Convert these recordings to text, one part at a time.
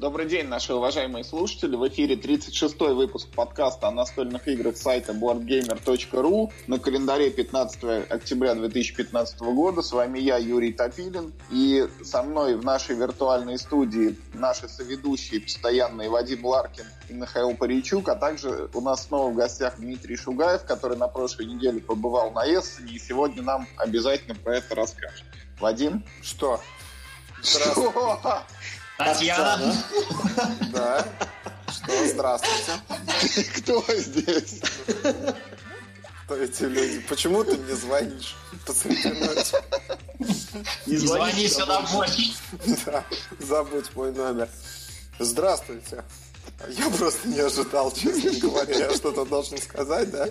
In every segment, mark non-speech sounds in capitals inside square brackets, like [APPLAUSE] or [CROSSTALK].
Добрый день, наши уважаемые слушатели. В эфире 36-й выпуск подкаста о настольных играх сайта boardgamer.ru. На календаре 15 октября 2015 года. С вами я, Юрий Топилин. И со мной в нашей виртуальной студии наши соведущие постоянные Вадим Ларкин и Михаил Паричук. А также у нас снова в гостях Дмитрий Шугаев, который на прошлой неделе побывал на Эссене и сегодня нам обязательно про это расскажет. Вадим? Что? Что? Татьяна. [LAUGHS] Да. Что, здравствуйте. [LAUGHS] Кто здесь? Кто эти люди? Почему ты мне звонишь посреди ночи? Не звони сюда больше. Да, забудь мой номер. Здравствуйте. Я просто не ожидал, честно говоря. Я что-то должен сказать, да?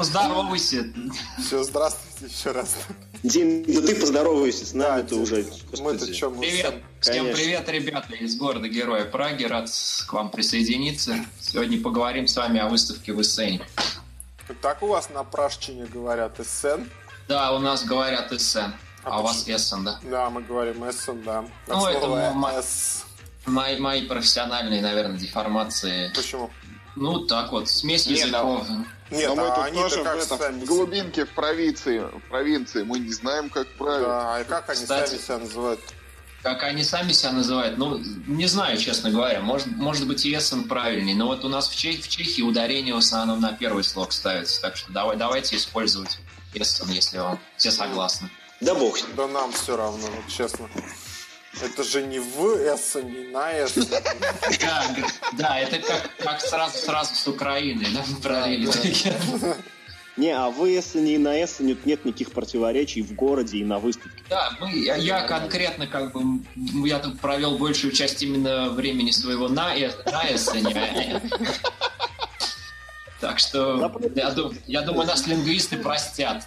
Поздоровайся. Все, здравствуйте еще раз. Дим, да ты поздоровайся с нами, ты уже. Мы-то что, мы Привет. Всем Конечно. привет, ребята из города Героя Праги. Рад к вам присоединиться. Сегодня поговорим с вами о выставке в Эссене. Так у вас на Пражчине говорят Эссен? Да, у нас говорят Эссен. А А у вас? Эссен, да? Да, мы говорим Эссен, да. От Ну, это. Мои, мои профессиональные, наверное, деформации. Почему? Ну, так вот, смесь языков. Нет, Но мы а тут тоже в, как этом, сами... в глубинке, в провинции, в провинции. Мы не знаем, как правильно. Да, а как они Кстати. сами себя называют? Как они сами себя называют, ну, не знаю, честно говоря. Может, может быть, и Эссен правильней. Но вот у нас в, Чех- в Чехии ударение в основном на первый слог ставится. Так что давай, давайте использовать Эссен, если вам все согласны. Да бог. Да нам все равно, вот честно. Это же не в Эссене, на Эссене. Да, да, это как, как сразу, сразу с Украины, да, параллели. Не, а в Эссене и на Эссене нет никаких противоречий в городе и на выставке. Да, мы, я, я конкретно как бы, я тут провел большую часть именно времени своего на, Э- на Эссене. Так что я, дум- я думаю, нас лингвисты простят.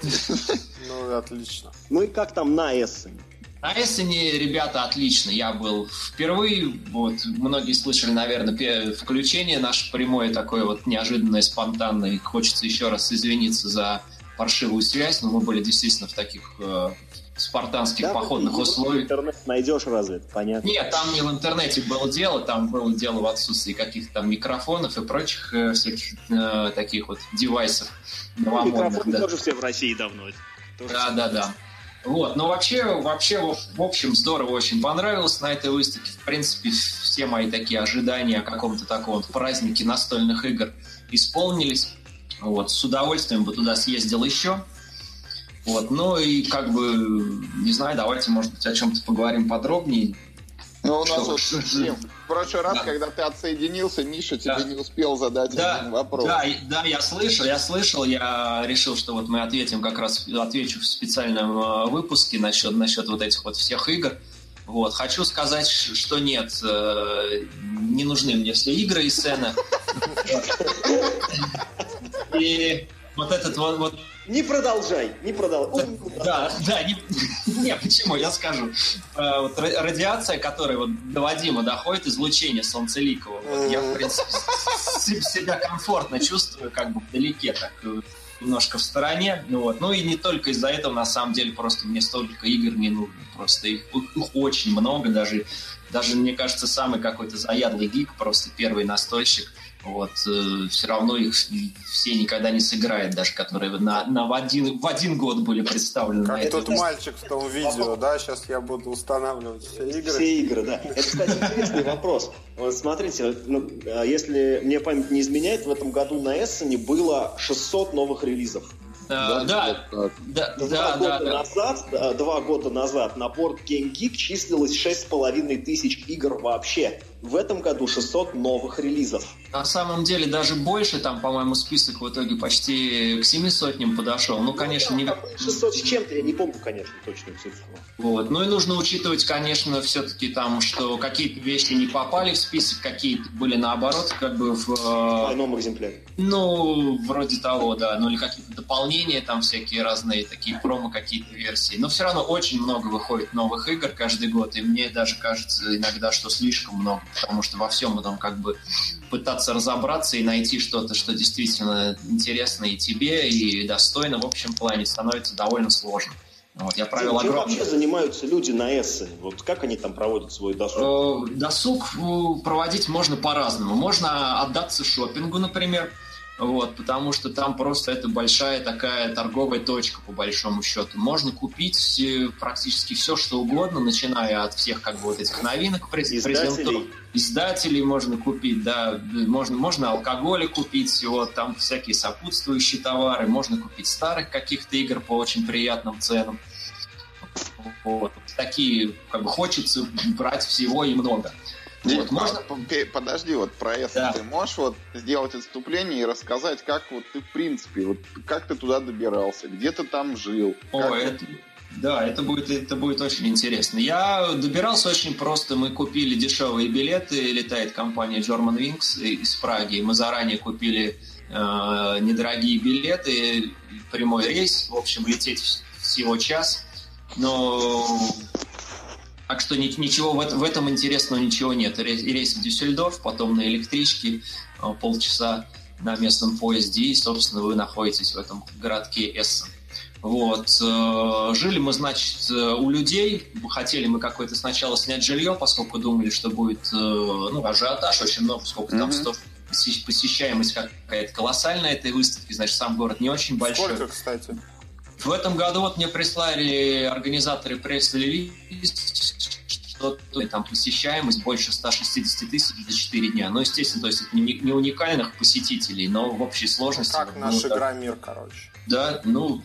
Ну, отлично. Ну и как там на Эссене? На Эссене, ребята, отлично. Я был впервые. Вот, многие слышали, наверное, включение наше прямое, такое вот неожиданное, спонтанное. Хочется еще раз извиниться за паршивую связь, но мы были действительно в таких э, спартанских Да, походных его условиях. Интернет найдешь разве? Понятно. Нет, там не в интернете было дело, там было дело в отсутствии каких-то там микрофонов и прочих э, всяких э, таких вот девайсов Ну, микрофоны да. тоже все в России давно. тоже Да, да, да. Вот, но вообще, вообще, в общем, здорово очень понравилось на этой выставке. В принципе, все мои такие ожидания о каком-то таком вот празднике настольных игр исполнились. Вот, с удовольствием бы туда съездил еще. Вот, ну и как бы, не знаю, давайте, может быть, о чем-то поговорим подробнее. Ну, у нас вот, в прошлый раз, Да. когда ты отсоединился, Миша тебе Да. не успел задать Да, один вопрос. Да, да, я слышал, я слышал, я решил, что вот мы ответим как раз, отвечу в специальном э, выпуске насчет, насчет вот этих вот всех игр. Вот, хочу сказать, что нет, э, не нужны мне все игры и сцены. [LAUGHS] И вот этот вот, вот Не продолжай, не продолжай. да, да, не, [LAUGHS] не, почему, я скажу. Э, вот ра- радиация, которая вот до Вадима доходит, излучение солнцеликого, вот я, в принципе, себя комфортно чувствую, как бы вдалеке, так э, немножко в стороне. Ну, вот. ну и не только из-за этого, на самом деле, просто мне столько игр не нужно. Просто их, их очень много, даже, даже, мне кажется, самый какой-то заядлый гик, просто первый настольщик, вот, все равно их все никогда не сыграет, даже которые на, на в, один, в один год были представлены. на Как этой тот мальчик в том видео, да? Сейчас я буду устанавливать все игры. Все игры, да. Это, кстати, интересный вопрос. Вот смотрите, ну, а если мне память не изменяет, в этом году на Эссене было 600 новых релизов. Да, да, да, Два да, года да, назад, да, два года назад на борт Game Geek числилось 6,5 тысяч игр вообще. В этом году 600 новых релизов. На самом деле даже больше, там, по-моему, список в итоге почти к семи сотням подошел. Ну, конечно, не... 600 с чем-то, я не помню, конечно, точную цифру. Вот. Ну и нужно учитывать, конечно, все-таки там, что какие-то вещи не попали в список, какие-то были наоборот, как бы в... В э, двойном экземпляре. Ну, вроде того, да. Ну или какие-то дополнения, там всякие разные такие промо, какие-то версии. Но все равно очень много выходит новых игр каждый год, и мне даже кажется иногда, что слишком много, потому что во всем этом как бы пытаться разобраться и найти что-то, что действительно интересно и тебе, и достойно в общем плане, становится довольно сложно. Вот, я провел Чем огромное... вообще занимаются люди на Эссе? Вот как они там проводят свой досуг? Э, досуг э, проводить можно по-разному. Можно отдаться шопингу, например. Вот, потому что там просто это большая такая торговая точка, по большому счету. Можно купить э, практически все, что угодно, начиная от всех как бы вот этих новинок презентов. Издателей можно купить, да, можно, можно алкоголь купить, вот, там всякие сопутствующие товары, можно купить старых каких-то игр по очень приятным ценам. Вот. Такие, как бы, хочется брать всего и много. Дим, вот, можно... Подожди, вот про это да. ты можешь вот сделать отступление и рассказать, как вот ты в принципе, вот как ты туда добирался, где ты там жил? О, как... это... Да, это будет, это будет очень интересно. Я добирался очень просто. Мы купили дешевые билеты. Летает компания German Wings из Праги. Мы заранее купили э, недорогие билеты, прямой рейс. В общем, лететь всего час. Но так что ничего в этом интересного ничего нет. Рейс в Дюссельдорф, потом на электричке а, полчаса на местном поезде, и, собственно, вы находитесь в этом городке Эссен. Вот. Э, жили мы, значит, э, у людей. Хотели мы какое-то сначала снять жилье, поскольку думали, что будет э, ну, ажиотаж очень много, сколько там mm-hmm. посещаемость какая-то колоссальная этой выставки. Значит, сам город не очень большой. Сколько, кстати? В этом году вот мне прислали организаторы пресс-релиз, что там посещаемость больше 160 тысяч за 4 дня. Ну, естественно, то есть это не, не уникальных посетителей, но в общей сложности... Как ну, игра-мир, короче. Да, ну,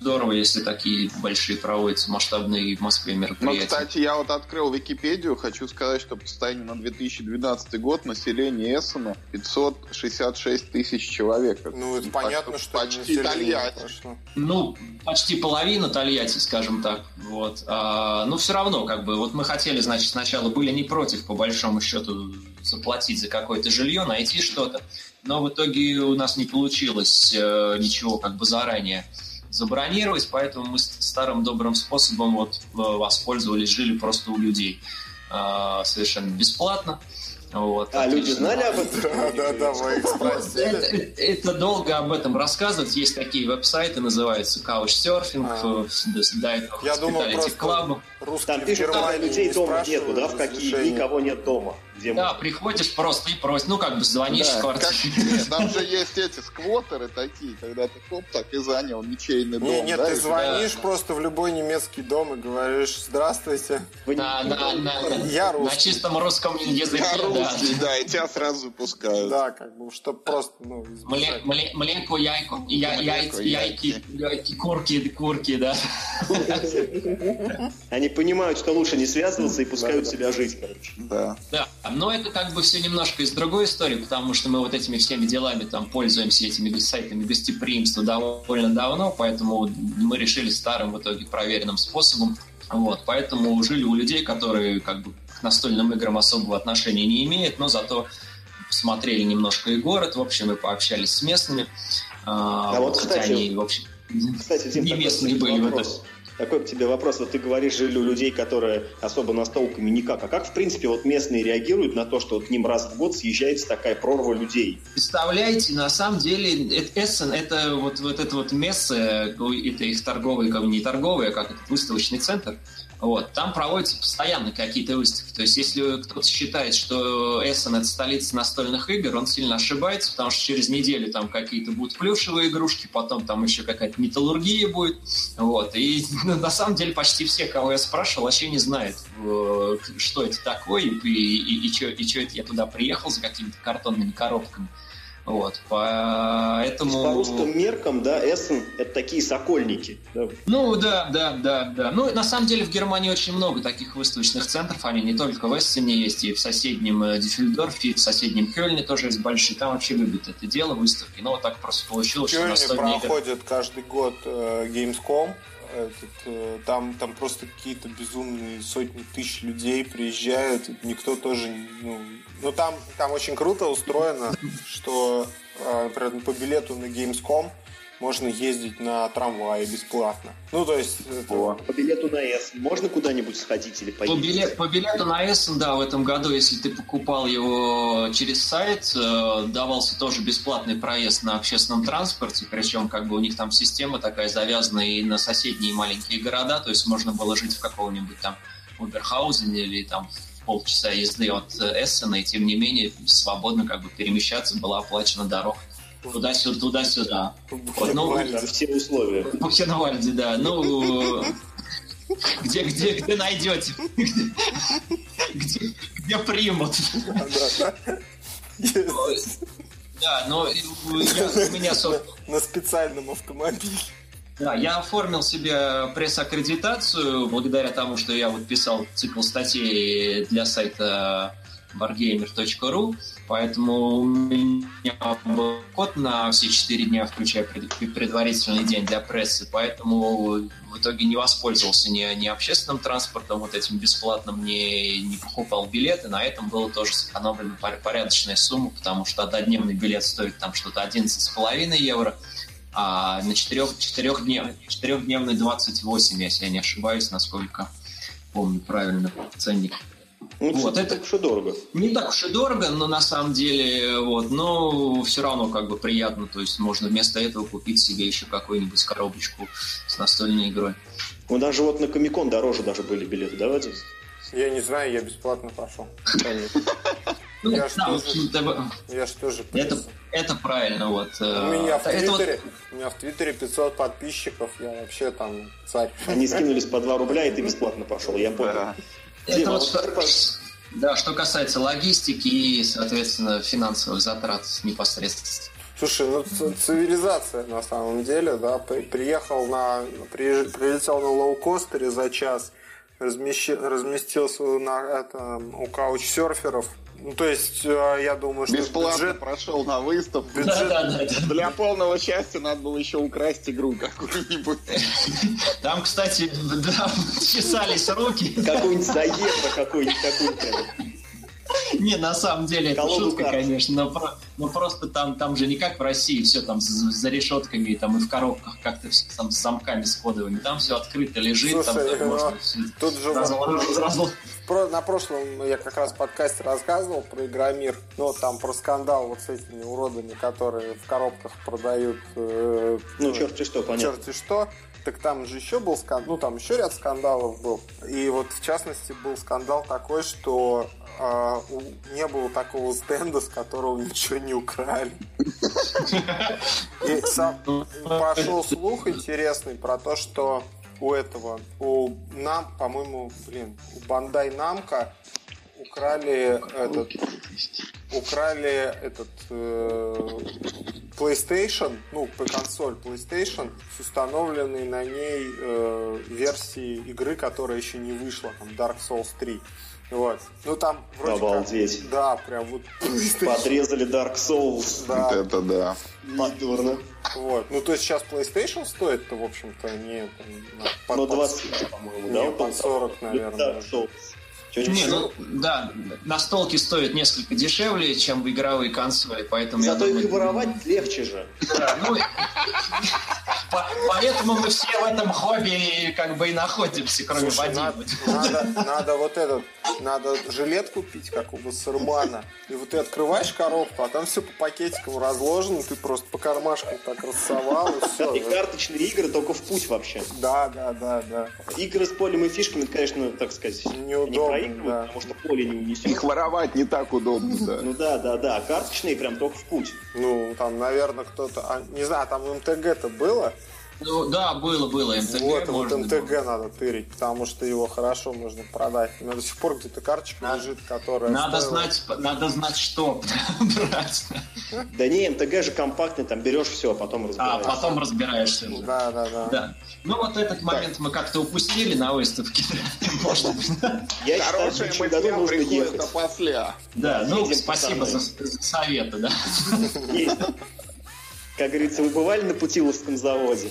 здорово, если такие большие проводятся масштабные в Москве ну, мероприятия. Ну, кстати, я вот открыл Википедию, хочу сказать, что по состоянию на 2012 год население Эссена 566 тысяч человек. Ну, это понятно, что почти Тольятти. Ну, почти половина Тольятти, скажем так. Вот. А, но все равно, как бы, вот мы хотели, значит, сначала были не против, по большому счету, заплатить за какое-то жилье, найти что-то. Но в итоге у нас не получилось э, ничего как бы заранее забронировать, поэтому мы старым добрым способом вот воспользовались, жили просто у людей э, совершенно бесплатно. Вот, а люди знали об этом? Да, да, да, вы их спросили. Это, это долго об этом рассказывать. Есть такие веб-сайты, называются Couchsurfing, а. да, Я думал, просто Club. Там пишут, когда людей дома нету, да, в какие никого нет дома где Да, можно... приходишь просто и просишь, ну как бы звонишь да, в квартиру. Как... Там же есть эти сквотеры такие, когда ты хоп, так и занял ничейный дом. Не, нет, да, ты звонишь да. просто в любой немецкий дом и говоришь «Здравствуйте». На, на, на, я русский. На чистом русском языке, Я русский, да, и тебя сразу пускают. Да, как бы, чтобы просто, ну, Млеко, яйко, яйки, яйки, курки, курки, да. Они понимают, что лучше не связываться и пускают себя жить, короче. Да. Да, но это как бы все немножко из другой истории, потому что мы вот этими всеми делами там пользуемся этими сайтами гостеприимства довольно давно, поэтому мы решили старым в итоге проверенным способом. Вот, поэтому жили у людей, которые как бы к настольным играм особого отношения не имеют, но зато посмотрели немножко и город, в общем, мы пообщались с местными. А, а вот, кстати, они, в общем, кстати, Дим, не местные были вопрос. в этом. Такой к тебе вопрос. Вот ты говоришь, у людей, которые особо настолками никак. А как, в принципе, вот местные реагируют на то, что к ним раз в год съезжается такая прорва людей? Представляете, на самом деле, Эссен, это вот, вот это вот место, это их торговый, не торговый, а как этот выставочный центр. Вот. Там проводятся постоянно какие-то выставки. То есть, если кто-то считает, что Эссен это столица настольных игр, он сильно ошибается, потому что через неделю там какие-то будут плюшевые игрушки, потом там еще какая-то металлургия будет. Вот. И [LAUGHS] на самом деле почти все, кого я спрашивал, вообще не знают, э, что это такое и, и, и, и что это я туда приехал за какими-то картонными коробками. Вот, поэтому... По русским меркам, да, Эссен — это такие сокольники. Да? Ну, да, да, да, да. Ну, на самом деле в Германии очень много таких выставочных центров. Они не только в Эссене есть, и в соседнем э, Дюссельдорфе, и в соседнем Кёльне тоже есть большие. Там вообще любят это дело, выставки. Но вот так просто получилось, в что на проходит игр... каждый год э, Gamescom. Этот, э, там, там просто какие-то безумные сотни тысяч людей приезжают, никто тоже, ну, ну там, там очень круто устроено, что, э, например, по билету на Gamescom можно ездить на трамвае бесплатно. Ну, то есть... Это... По билету на С можно куда-нибудь сходить или поехать? По, билет, по билету на С, да, в этом году, если ты покупал его через сайт, э, давался тоже бесплатный проезд на общественном транспорте, причем как бы у них там система такая завязана и на соседние маленькие города, то есть можно было жить в каком-нибудь там Уберхаузене или там полчаса езды от э, Эссена, и тем не менее свободно как бы перемещаться, была оплачена дорога. Туда-сюда, туда-сюда. Ну, все условия. Бухенвальде, да. Ну, где, где, где найдете? Где, где примут? Да, но у меня... На специальном автомобиле. Да, я оформил себе пресс-аккредитацию благодаря тому, что я вот писал цикл статей для сайта bargamer.ru, поэтому у меня был код на все четыре дня, включая предварительный день для прессы, поэтому в итоге не воспользовался ни, ни общественным транспортом, вот этим бесплатным, не, не покупал билеты, на этом было тоже сэкономлена порядочная сумма, потому что однодневный билет стоит там что-то 11,5 евро, а на четырех, четырехднев, четырехдневный 28, если я не ошибаюсь, насколько помню правильно ценник. Ну, вот, это так уж и дорого. Не так уж и дорого, но на самом деле, вот, но все равно как бы приятно, то есть можно вместо этого купить себе еще какую-нибудь коробочку с настольной игрой. Ну, даже вот на Комикон дороже даже были билеты, да, Вадим? Я не знаю, я бесплатно пошел. [LAUGHS] Ну, я да, тоже, я ж тоже это, это правильно, вот. Э, у меня, в Твиттере, вот... у меня в Твиттере 500 подписчиков, я вообще там царь. Они скинулись по 2 рубля, и ты бесплатно пошел, я понял. Да. Это вот что, да, что касается логистики и, соответственно, финансовых затрат непосредственно. Слушай, ну цивилизация на самом деле, да, приехал на, прилетел на лоукостере за час, размещи, разместился на, это, у каучсерферов, ну, то есть, э, я думаю, что Бесплатно бюджет... прошел на выставку. Бюджет... Да, да, да. Для полного счастья надо было еще украсть игру какую-нибудь. Там, кстати, да, [LAUGHS] чесались руки. Какой-нибудь за евро какой-нибудь, какой-нибудь. [LAUGHS] Не, на самом деле это шутка, конечно, но, но просто там, там же не как в России, все там за, за решетками там и в коробках как-то все там с замками с кодовыми. Там все открыто лежит, там ну, можно все тут же. На прошлом я как раз в подкасте рассказывал про Игромир, ну там про скандал вот с этими уродами, которые в коробках продают... Э, ну, черти что, понятно. Черти что. Так там же еще был скандал, ну там еще ряд скандалов был. И вот в частности был скандал такой, что э, не было такого стенда, с которого ничего не украли. И сам пошел слух интересный про то, что у этого, у нам, по-моему, блин, у Бандай Намка украли этот, украли этот э, PlayStation, ну, по консоль PlayStation с установленной на ней э, версии игры, которая еще не вышла, там Dark Souls 3. Вот. Ну там вроде Обалдеть. Как, да, прям вот. [LAUGHS] Подрезали Dark Souls. Да. Это да. Недурно. Вот. Ну то есть сейчас PlayStation стоит-то, в общем-то, не... Там, ну 20, по-моему, да? Под 40, наверное. Dark Souls. Не, ну, да, настолки стоят несколько дешевле, чем в игровые консоли, поэтому... Зато их думаю... воровать легче же. Ну, поэтому мы все в этом хобби как бы и находимся, кроме Слушай, надо, вот этот, надо жилет купить, как у Басурмана, и вот ты открываешь коробку, а там все по пакетикам разложено, ты просто по кармашкам так рассовал, и все. И карточные игры только в путь вообще. Да, да, да, да. Игры с полем и фишками, конечно, так сказать, неудобно проигрывают, да. потому что поле не унесет. Их воровать не так удобно, да. Ну да, да, да. Карточные прям только в путь. Ну, там, наверное, кто-то... А, не знаю, там МТГ-то было? Ну да, было, было МТГ. Вот, вот МТГ было. надо тырить, потому что его хорошо можно продать. У меня до сих пор где-то карточка надо, лежит, которая. Надо стоила... знать, надо знать, что [LAUGHS] брать. Да не, МТГ же компактный, там берешь все, а потом разбираешься. А, потом разбираешься. Да, да, да. да. Ну вот этот момент мы как-то упустили на выставке. [LAUGHS] Может быть. Я Хорошая мысля приходит опосля. Да, ну спасибо за советы, да. [LAUGHS] Как говорится, вы бывали на Путиловском заводе?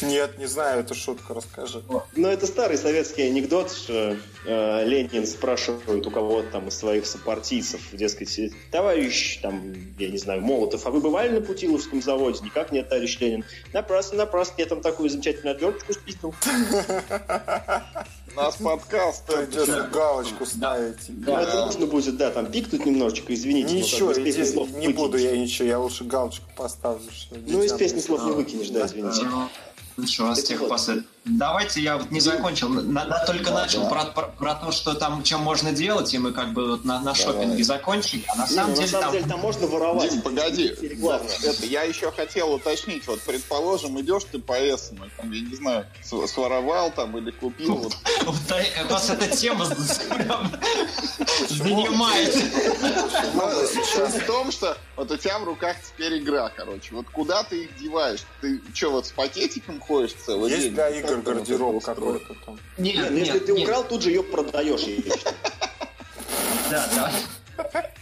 Нет, не знаю, это шутка, расскажи. Ну, это старый советский анекдот, что э, Ленин спрашивает у кого-то там из своих сопартийцев, дескать, товарищ, там, я не знаю, Молотов, а вы бывали на Путиловском заводе? Никак нет, товарищ Ленин. Напрасно, напрасно, я там такую замечательную отверточку спиздил. [LAUGHS] Нас подкаст. Придется галочку ставить. Да, это нужно будет, да, там пикнуть немножечко, извините. Ничего, не буду я ничего, я лучше галочку поставлю. Ну, из песни слов не выкинешь, да, извините. Ничего, с тех пор. Давайте я вот не закончил, на, на, только да, начал да. Про, про, про то, что там чем можно делать, и мы как бы вот на, на шопинге закончили. А на самом, ну, деле, на самом там... деле там можно воровать. Дим, погоди. Это, я еще хотел уточнить. Вот, предположим, идешь ты по эсам, там, я не знаю, своровал там или купил. Вот. [LAUGHS] Вас эта тема занимает. В том, что вот у тебя в руках теперь игра, короче. Вот куда ты их деваешь? Ты что, вот с пакетиком ходишь целый день? Есть для игр гардероб какой-то там. Нет, нет, если ты украл, тут же ее продаешь. [LAUGHS] Да, да.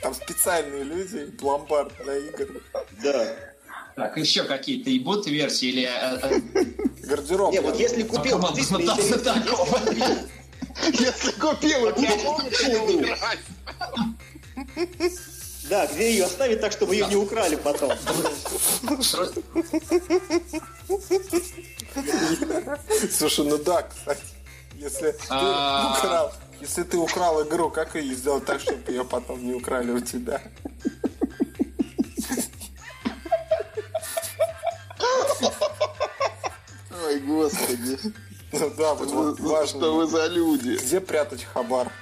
Там специальные люди, ломбард для игр. Да. Так, еще какие-то и будут версии или... Э, э, гардероб. Не, вот если купил... Если купил, у тебя Да, где ее оставить так, чтобы ее не украли потом. Слушай, ну да, кстати. Если ты а. украл, если ты украл игру, как ее сделать так, чтобы ее потом не украли у тебя? Ой, господи. Ну да, вот важно. Что вы за люди? Где прятать хабар?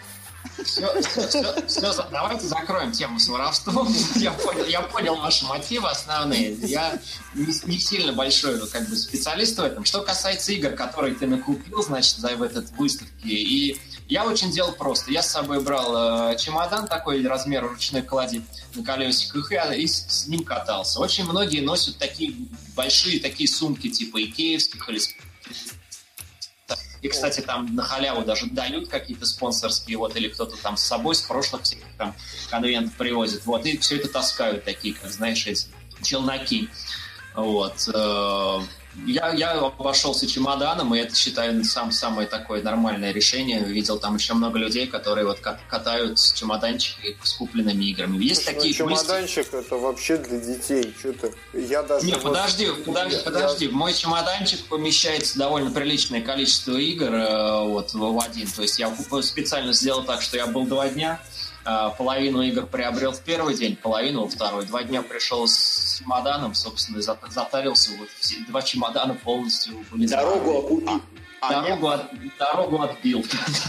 Все, все, все, давайте закроем тему с воровством. [LAUGHS] Я понял, я понял ваши мотивы основные. Я не, не сильно большой ну, как бы, специалист в этом. Что касается игр, которые ты накупил, значит, за в этот выставке, и я очень делал просто. Я с собой брал э, чемодан такой размера ручной клади на колесиках и, и с ним катался. Очень многие носят такие большие такие сумки типа икеевских или и, кстати, там на халяву даже дают какие-то спонсорские, вот, или кто-то там с собой с прошлых всех там конвентов привозит, вот, и все это таскают такие, как, знаешь, эти челноки. Вот. Я, я обошелся чемоданом, и это, считаю, сам, самое такое нормальное решение. Видел там еще много людей, которые вот катают чемоданчики с купленными играми. Есть Слушай, такие ну, чемоданчик это вообще для детей. Что-то я даже. Не, подожди, подожди, я... подожди. Мой чемоданчик помещается довольно приличное количество игр э, вот в один. То есть я специально сделал так, что я был два дня. Э, половину игр приобрел в первый день, половину во второй. Два дня пришел с чемоданом, собственно, затарился. Вот все два чемодана полностью были. Дорогу окупил. А, дорогу, нет, от, дорогу отбил.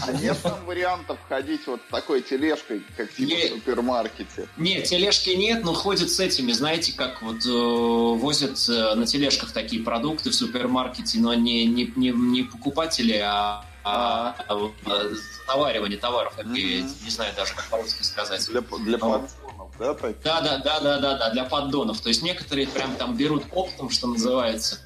А нет там вариантов ходить вот такой тележкой, как типа не, в супермаркете? Нет, тележки нет, но ходят с этими, знаете, как вот э, возят э, на тележках такие продукты в супермаркете, но не, не, не, не покупатели, а а, а, а заваривание товаров, mm-hmm. я не знаю даже, как по-русски сказать. Для, для поддонов, да? Так? Да, да, да, да, да, да, для поддонов. То есть некоторые прям там берут оптом, что называется.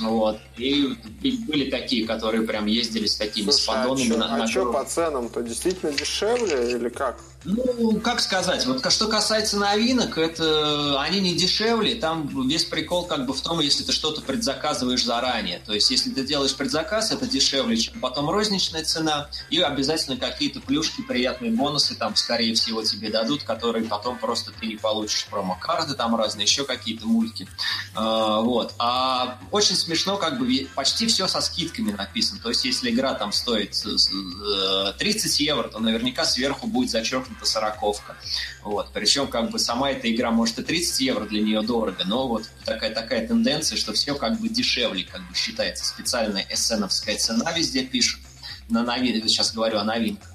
Вот. И, и были такие, которые прям ездили с такими Слушай, с поддонами. А, на, а что по ценам-то действительно дешевле или как? Ну, как сказать, вот что касается новинок, это они не дешевле, там весь прикол как бы в том, если ты что-то предзаказываешь заранее. То есть, если ты делаешь предзаказ, это дешевле, чем потом розничная цена, и обязательно какие-то плюшки, приятные бонусы там, скорее всего, тебе дадут, которые потом просто ты не получишь промокарды там разные, еще какие-то мульки. А, вот. А очень смешно, как бы почти все со скидками написано. То есть, если игра там стоит 30 э, евро, то наверняка сверху будет зачеркнуто это сороковка. Вот. Причем как бы сама эта игра может и 30 евро для нее дорого, но вот такая, такая тенденция, что все как бы дешевле, как бы считается. Специальная эсеновская цена везде пишут. На новин... Сейчас говорю о новинках.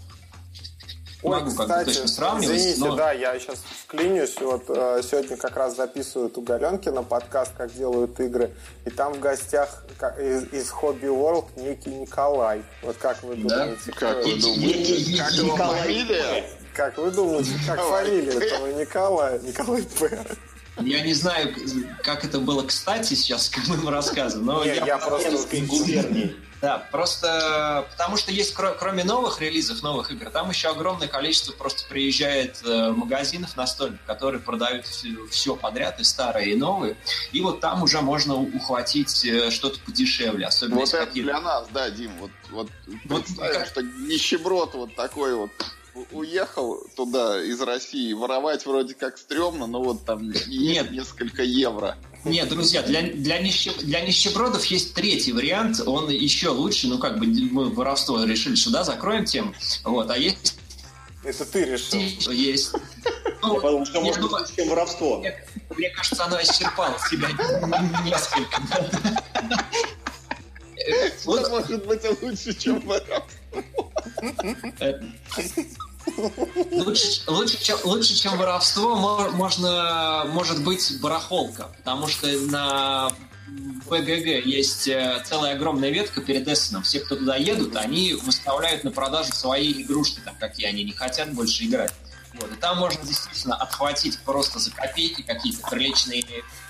Ой, Могу кстати, как бы точно сравнивать. Извините, но... да, я сейчас вклинюсь. Вот э, сегодня как раз записывают у Галенки на подкаст, как делают игры. И там в гостях как, из, из Hobby World некий Николай. Вот как вы думаете? Да? Как вы думаете? Как его фамилия? Как вы думаете, как фамилия этого Николая? Николай П. Я не знаю, как это было кстати сейчас к моему рассказу, но я, я просто губернии. Да, просто потому что есть, кроме новых релизов, новых игр, там еще огромное количество просто приезжает э, магазинов настольных, которые продают все подряд, и старые, и новые. И вот там уже можно ухватить э, что-то подешевле. Особенно вот это для нас, да, Дим. Вот, вот, вот представим, что нищеброд вот такой вот уехал туда из России, воровать вроде как стрёмно, но вот там Нет. несколько евро. Нет, друзья, для, для, нищеб, для нищебродов есть третий вариант, он еще лучше, ну как бы мы воровство решили, что да, закроем тему, вот, а есть... Это ты решил. Есть. Ну, [LAUGHS] Я подумал, что может быть, чем воровство. Мне, мне кажется, оно исчерпало себя несколько. [LAUGHS] Что может быть лучше, чем воровство? Лучше, лучше, чем, лучше, чем воровство, можно, может быть барахолка, потому что на ПГГ есть э, целая огромная ветка перед Эссеном. Все, кто туда едут, они выставляют на продажу свои игрушки, там, какие они не хотят больше играть. Вот. И там можно действительно отхватить просто за копейки какие-то приличные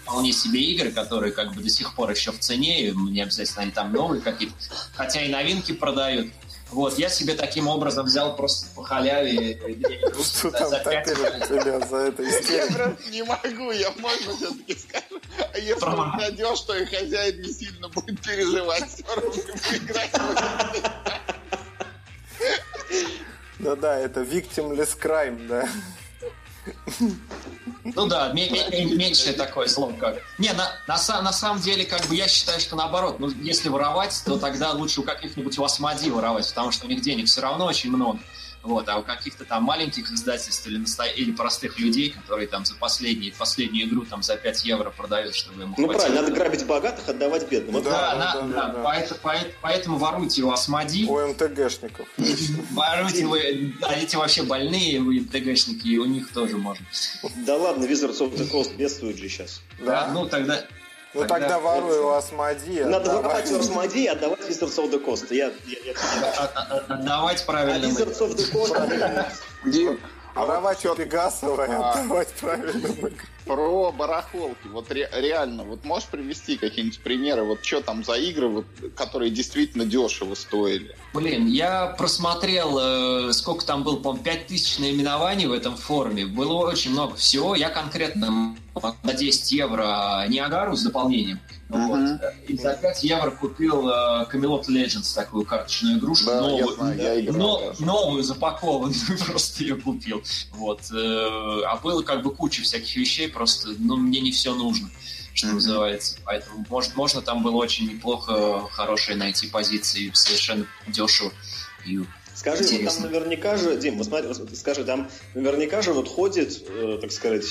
вполне себе игры, которые как бы до сих пор еще в цене, не обязательно они там новые какие-то, хотя и новинки продают. Вот, я себе таким образом взял просто по халяве [LAUGHS] Что там тебя за это Я не могу, я можно все-таки скажу. А если найдешь, то и хозяин не сильно будет переживать, все равно поиграть. Да-да, это victimless crime, да. [LAUGHS] [LAUGHS] Ну да, меньше такое слово как. Не, на, на, на самом деле, как бы я считаю, что наоборот, ну, если воровать, то тогда лучше у каких-нибудь у Асмоди воровать, потому что у них денег все равно очень много. Вот, а у каких-то там маленьких издательств или, насто... или простых людей, которые там за последние, последнюю игру там за 5 евро продают, чтобы ему Ну хватило. правильно, надо грабить богатых, отдавать бедным. Вот да, да, да, да, да. Поэтому, поэтому воруйте у Асмоди. У МТГшников. [LAUGHS] Воруйте вы, а эти вообще больные, вы МТГшники, и у них тоже можно. Да ладно, Wizards of the Coast бедствует же сейчас. Да, ну тогда... Ну тогда, тогда воруй у Асмоди. Надо воровать у Асмоди и отдавать Wizards of the Coast. Я, я, я... Отдавать правильно. А Wizards of the Coast... Дим, Воровать у Пегасова и отдавать правильно. Про барахолки. Вот ре- реально, вот можешь привести какие-нибудь примеры, вот что там за игры, вот, которые действительно дешево стоили? Блин, я просмотрел, э, сколько там было, по-моему, 5000 наименований в этом форуме. Было очень много всего. Я конкретно на 10 евро Ниагару с дополнением. Uh-huh. Вот. И за 5 евро купил uh, Camelot Legends, такую карточную игрушку. Да, новую, я знаю, я играл, но, новую, запакованную, [LAUGHS] просто ее купил. Вот. Э, а было как бы куча всяких вещей, просто ну, мне не все нужно, что uh-huh. называется. Поэтому может, можно там было очень неплохо, хорошие найти позиции, совершенно дешево. И Скажи, вот там наверняка же, Дим, вот смотри, вот, скажи, там наверняка же вот ходит, э, так сказать,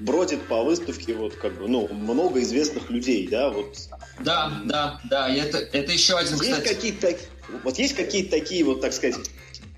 бродит по выставке вот как бы, ну, много известных людей, да, вот. Да, да, да, это, это еще один, есть кстати... какие-то, вот есть какие-то такие вот, так сказать,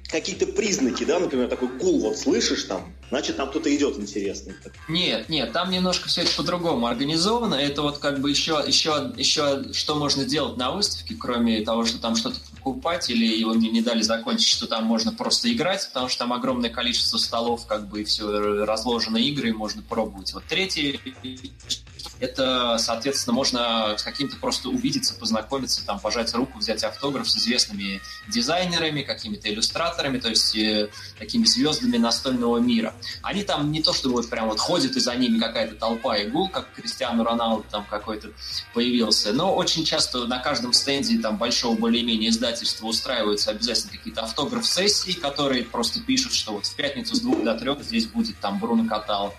какие-то признаки, да, например, такой гул, вот слышишь там, значит, там кто-то идет интересный. Нет, нет, там немножко все это по-другому организовано. Это вот как бы еще, еще, еще что можно делать на выставке, кроме того, что там что-то покупать, или его мне не дали закончить, что там можно просто играть, потому что там огромное количество столов, как бы, и все разложено игры, и можно пробовать. Вот третий это, соответственно, можно с каким-то просто увидеться, познакомиться, там, пожать руку, взять автограф с известными дизайнерами, какими-то иллюстраторами, то есть э, такими звездами настольного мира. Они там не то, что вот прям вот ходят, и за ними какая-то толпа и гул, как Кристиану Роналду там какой-то появился, но очень часто на каждом стенде там большого более-менее издательства устраиваются обязательно какие-то автограф-сессии, которые просто пишут, что вот в пятницу с двух до трех здесь будет там Бруно Катал.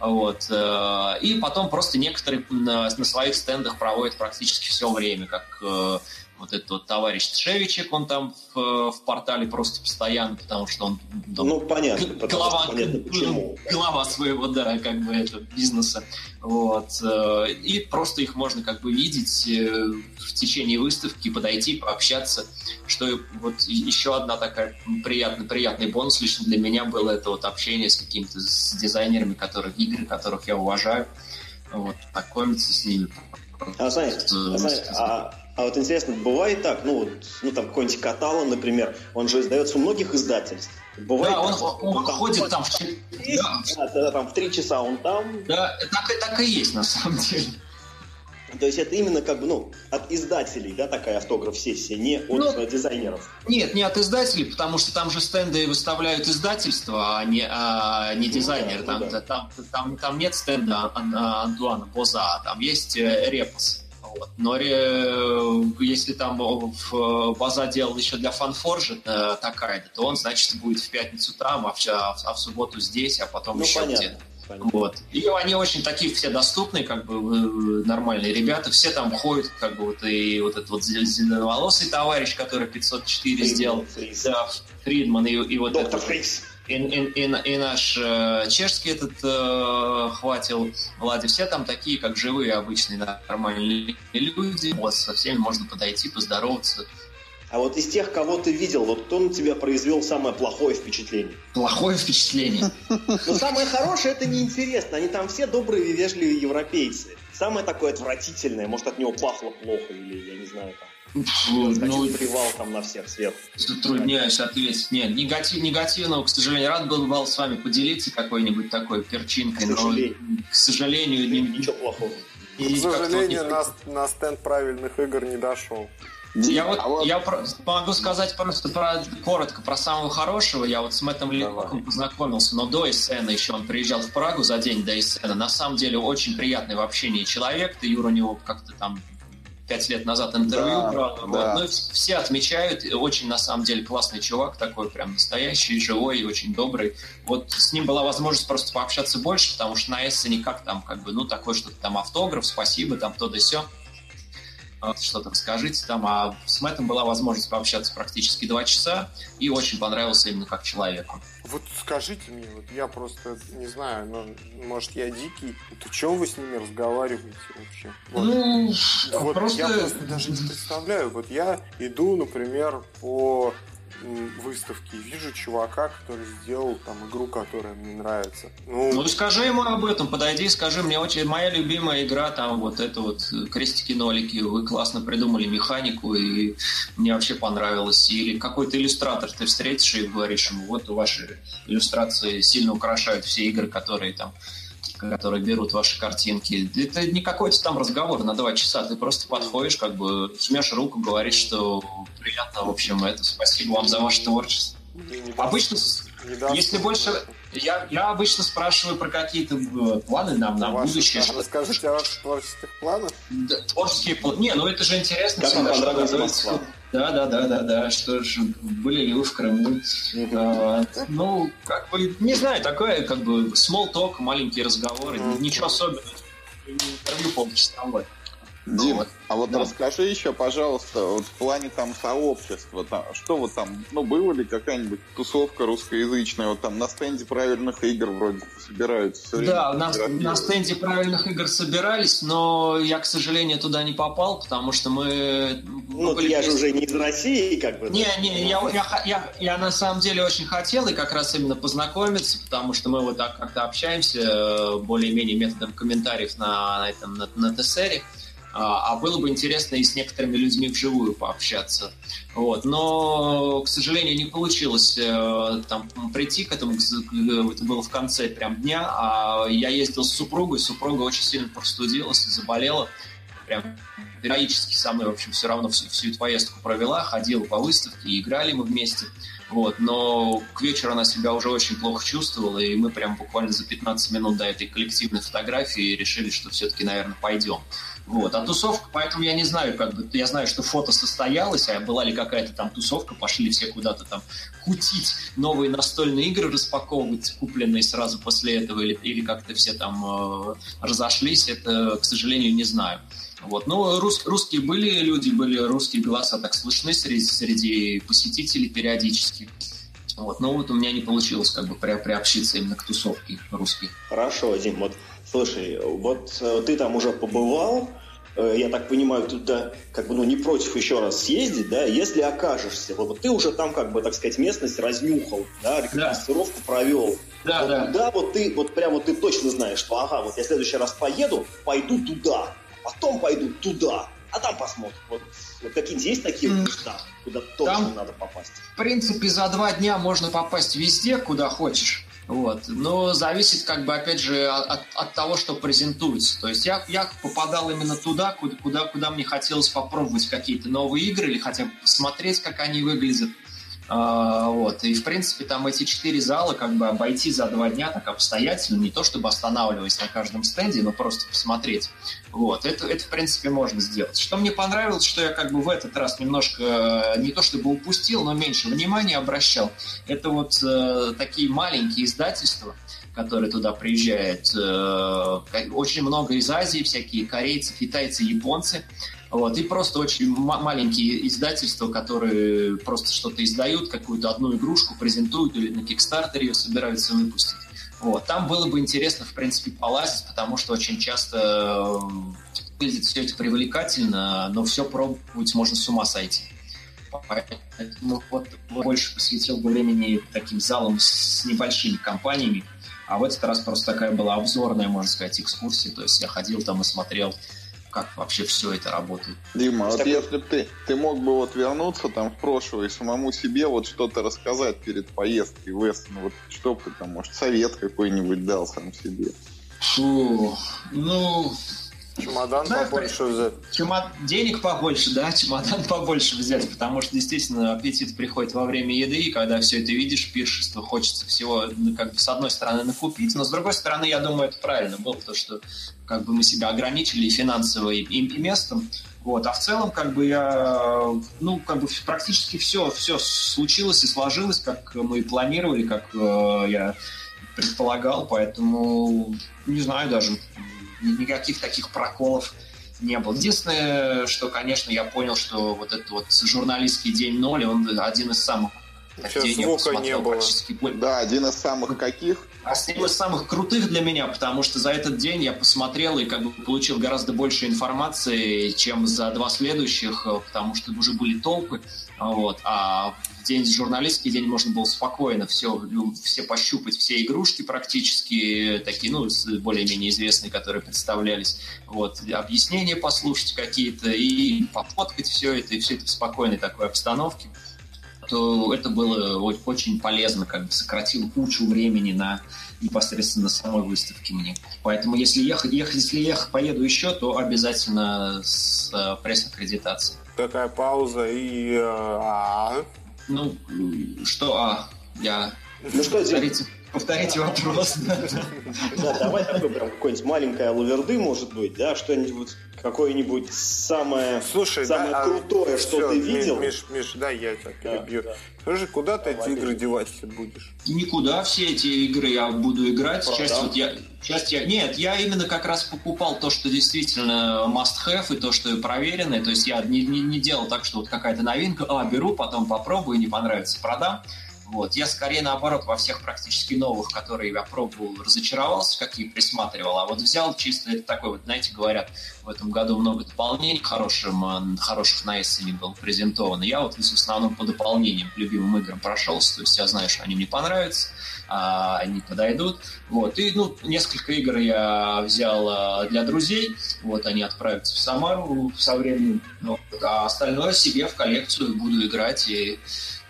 Вот. Э, и потом просто некоторые на, своих стендах проводят практически все время, как э, вот этот вот товарищ Тшевичек, он там в, в портале просто постоянно, потому что он там, ну понятно, глава, понятно почему. глава своего да как бы этого бизнеса, вот э, и просто их можно как бы видеть в течение выставки, подойти, пообщаться, что вот еще одна такая приятный приятный бонус лично для меня было это вот общение с какими-то с дизайнерами, которых игры, которых я уважаю, вот знакомиться с ними. А, Саня, а, Саня, а а вот интересно, бывает так, ну, вот, ну там какой-нибудь Каталон, например, он же издается у многих издательств. Бывает, да, он, он, он там, ходит там в 4 да. да, там в 3 часа он там. Да, так, так и есть на самом деле. То есть это именно как бы, ну, от издателей, да, такая автограф-сессия, не от ну, дизайнеров? Нет, не от издателей, потому что там же стенды выставляют издательства, а не, а не дизайнеры. Ну, да, там, ну, да. там, там, там нет стенда Антуана Боза, там есть э, репас. Вот. Но э, если там в база делал еще для фанфоржа э, такая, то он, значит, будет в пятницу там, а в, а в субботу здесь, а потом ну, еще где-то. Вот. И они очень такие все доступные, как бы нормальные ребята. Все там ходят, как бы вот и вот этот вот зеленоволосый товарищ, который 504 Фридман, сделал. Фрис. Да, Фридман и, и вот Доктор этот... Фрис. И, и, и, и наш э, чешский этот э, хватил, Влади, все там такие, как живые обычные нормальные люди. Вот со всеми можно подойти, поздороваться. А вот из тех, кого ты видел, вот кто на тебя произвел самое плохое впечатление? Плохое впечатление? Ну, самое хорошее, это неинтересно. Они там все добрые и вежливые европейцы. Самое такое отвратительное, может, от него пахло плохо, или, я не знаю, там, ну, плевал там на всех сверху. Затрудняюсь ответить. Нет, негатив, негативного, к сожалению, рад был, с вами поделиться какой-нибудь такой перчинкой, к сожалению. но, к сожалению, не, ничего плохого. И к сожалению, на, на стенд правильных игр не дошел. Я вот, а вот я про, могу сказать просто про, коротко про самого хорошего. Я вот с Мэттом Ликом познакомился, но до Эссена еще он приезжал в Прагу за день до Эссена. На самом деле очень приятный в общении человек. Ты, Юра, у него как-то там пять лет назад интервью да, брал. Да. Вот. Ну, все отмечают, очень на самом деле классный чувак, такой прям настоящий, живой и очень добрый. Вот с ним была возможность просто пообщаться больше, потому что на Эссене как там, как бы, ну, такой что-то там автограф, спасибо, там то да все что-то расскажите там. А с Мэттом была возможность пообщаться практически два часа, и очень понравился именно как человеку. Вот скажите мне, вот я просто не знаю, ну, может я дикий, вот о чем вы с ними разговариваете вообще? Вот. Ну, вот просто... Я просто даже не представляю. Вот я иду, например, по выставки и вижу чувака, который сделал там игру, которая мне нравится. Ну, ну скажи ему об этом, подойди, скажи, мне очень моя любимая игра, там вот это вот крестики-нолики, вы классно придумали механику, и мне вообще понравилось. Или какой-то иллюстратор ты встретишь и говоришь ему, вот ваши иллюстрации сильно украшают все игры, которые там которые берут ваши картинки. Это не какой-то там разговор на два часа. Ты просто подходишь, как бы жмешь руку, говоришь, что приятно, в общем, это спасибо вам за ваше творчество. Обычно, если больше... Я, я обычно спрашиваю про какие-то э, планы нам на Ваши, будущее. Что... Расскажите о ваших творческих планах. Да, творческие планы. Не, ну это же интересно. Как всегда, вам понравилась Москва? Да, да, да, да, да. Что ж, были ли вы в Крыму? А, ну, как бы, не знаю, такое, как бы, small talk, маленькие разговоры, ничего особенного. Интервью полчасовое. Дим, вот. а вот да. расскажи еще, пожалуйста, вот в плане там сообщества, там, что вот там, ну, была ли какая-нибудь тусовка русскоязычная, вот там на стенде правильных игр вроде собираются все Да, на, на стенде правильных игр собирались, но я, к сожалению, туда не попал, потому что мы... Ну, были... я же уже не из России, как бы. Не, не, я, я, я, я на самом деле очень хотел и как раз именно познакомиться, потому что мы вот так как-то общаемся э, более-менее методом комментариев на, на этом, на, на ТСРе. А, а было бы интересно и с некоторыми людьми вживую пообщаться. Вот. Но, к сожалению, не получилось э, там прийти к этому, это было в конце прям дня, а я ездил с супругой, супруга очень сильно простудилась и заболела, прям героически со мной, в общем, все равно всю, всю эту поездку провела, ходила по выставке, играли мы вместе. Вот, но к вечеру она себя уже очень плохо чувствовала, и мы прям буквально за 15 минут до этой коллективной фотографии решили, что все-таки, наверное, пойдем. Вот. А тусовка, поэтому я не знаю, как бы, я знаю, что фото состоялось, а была ли какая-то там тусовка, пошли все куда-то там кутить новые настольные игры, распаковывать купленные сразу после этого, или, или как-то все там э, разошлись, это, к сожалению, не знаю. Вот. Но рус, русские были люди, были русские голоса так слышны среди, среди посетителей периодически. Вот. Но вот у меня не получилось как бы при, приобщиться именно к тусовке русской. Хорошо, Дим, вот слушай, вот э, ты там уже побывал, я так понимаю, туда как бы ну, не против еще раз съездить, да, если окажешься, вот ты уже там, как бы, так сказать, местность разнюхал, да, реконструировку да. провел. Да, вот да. Туда вот ты, вот прямо вот ты точно знаешь, что ага, вот я в следующий раз поеду, пойду туда, потом пойду туда, а там посмотрим. Вот, вот какие-нибудь есть такие места, куда точно там, надо попасть? В принципе, за два дня можно попасть везде, куда хочешь. Вот. Но зависит, как бы, опять же, от, от того, что презентуется. То есть я, я попадал именно туда, куда, куда, куда мне хотелось попробовать какие-то новые игры или хотя бы посмотреть, как они выглядят. А, вот. И, в принципе, там эти четыре зала как бы обойти за два дня так обстоятельно, не то чтобы останавливаясь на каждом стенде, но просто посмотреть. Вот. Это, это, в принципе, можно сделать. Что мне понравилось, что я как бы в этот раз немножко не то чтобы упустил, но меньше внимания обращал, это вот э, такие маленькие издательства, которые туда приезжают. Э, очень много из Азии, всякие корейцы, китайцы, японцы. Вот, и просто очень маленькие издательства, которые просто что-то издают, какую-то одну игрушку презентуют или на Kickstarter ее собираются выпустить. Вот. Там было бы интересно, в принципе, полазить, потому что очень часто э, выглядит все это привлекательно, но все пробовать можно с ума сойти. Поэтому вот больше посвятил бы времени таким залам с небольшими компаниями, а в этот раз просто такая была обзорная, можно сказать, экскурсия. То есть я ходил там и смотрел как вообще все это работает. Дима, вот такой... если бы ты, ты мог бы вот вернуться там в прошлое и самому себе вот что-то рассказать перед поездкой в Эстон, вот что бы ты там, может, совет какой-нибудь дал сам себе? Фу, ну, Чемодан да, побольше взять. Чемод... Денег побольше, да, чемодан побольше взять, потому что действительно аппетит приходит во время еды, и когда все это видишь, пиршество, хочется всего, ну, как бы, с одной стороны, накупить, но с другой стороны, я думаю, это правильно было, то, что как бы мы себя ограничили и финансово, и, и местом, вот. А в целом, как бы я, ну, как бы практически все, все случилось и сложилось, как мы планировали, как э, я предполагал, поэтому не знаю даже, никаких таких проколов не было. Единственное, что, конечно, я понял, что вот этот вот журналистский день ноль, он один из самых Сейчас день звука не было. Да, один из самых каких? Один из самых крутых для меня, потому что за этот день я посмотрел и как бы получил гораздо больше информации, чем за два следующих, потому что уже были толпы. Вот. А день журналистский день можно было спокойно все, все пощупать, все игрушки практически, такие, ну, более-менее известные, которые представлялись. Вот. Объяснения послушать какие-то и пофоткать все это, и все это в спокойной такой обстановке то это было очень полезно, как бы сократило кучу времени на непосредственно самой выставке мне. Поэтому если ехать, ехать если я поеду еще, то обязательно с э, пресс-аккредитацией. Такая пауза и... Э, а... Ну, что а? Я... Ну что, Повторите, повторите вопрос. Да, давай такой прям какой-нибудь маленькая лаверды, может быть, да, что-нибудь какое-нибудь самое, Слушай, самое да, крутое, что все, ты видел. Миш, Миш, да, я тебя перебью. Да, да. Скажи, куда ты эти игры девать будешь? Никуда все эти игры я буду играть. Правда? Часть вот я, часть я, нет, я именно как раз покупал то, что действительно must have и то, что проверенное. То есть я не, не, не делал так, что вот какая-то новинка, а беру, потом попробую, не понравится, продам. Вот. Я скорее наоборот во всех практически новых, которые я пробовал, разочаровался, какие присматривал, а вот взял чисто это такой вот, знаете, говорят, в этом году много дополнений хорошим, э, хороших на Эссене было презентовано. Я вот в основном по дополнениям к любимым играм прошелся, то есть я знаю, что они мне понравятся, а они подойдут. Вот. И ну, несколько игр я взял э, для друзей, вот они отправятся в Самару со временем, вот. а остальное себе в коллекцию буду играть и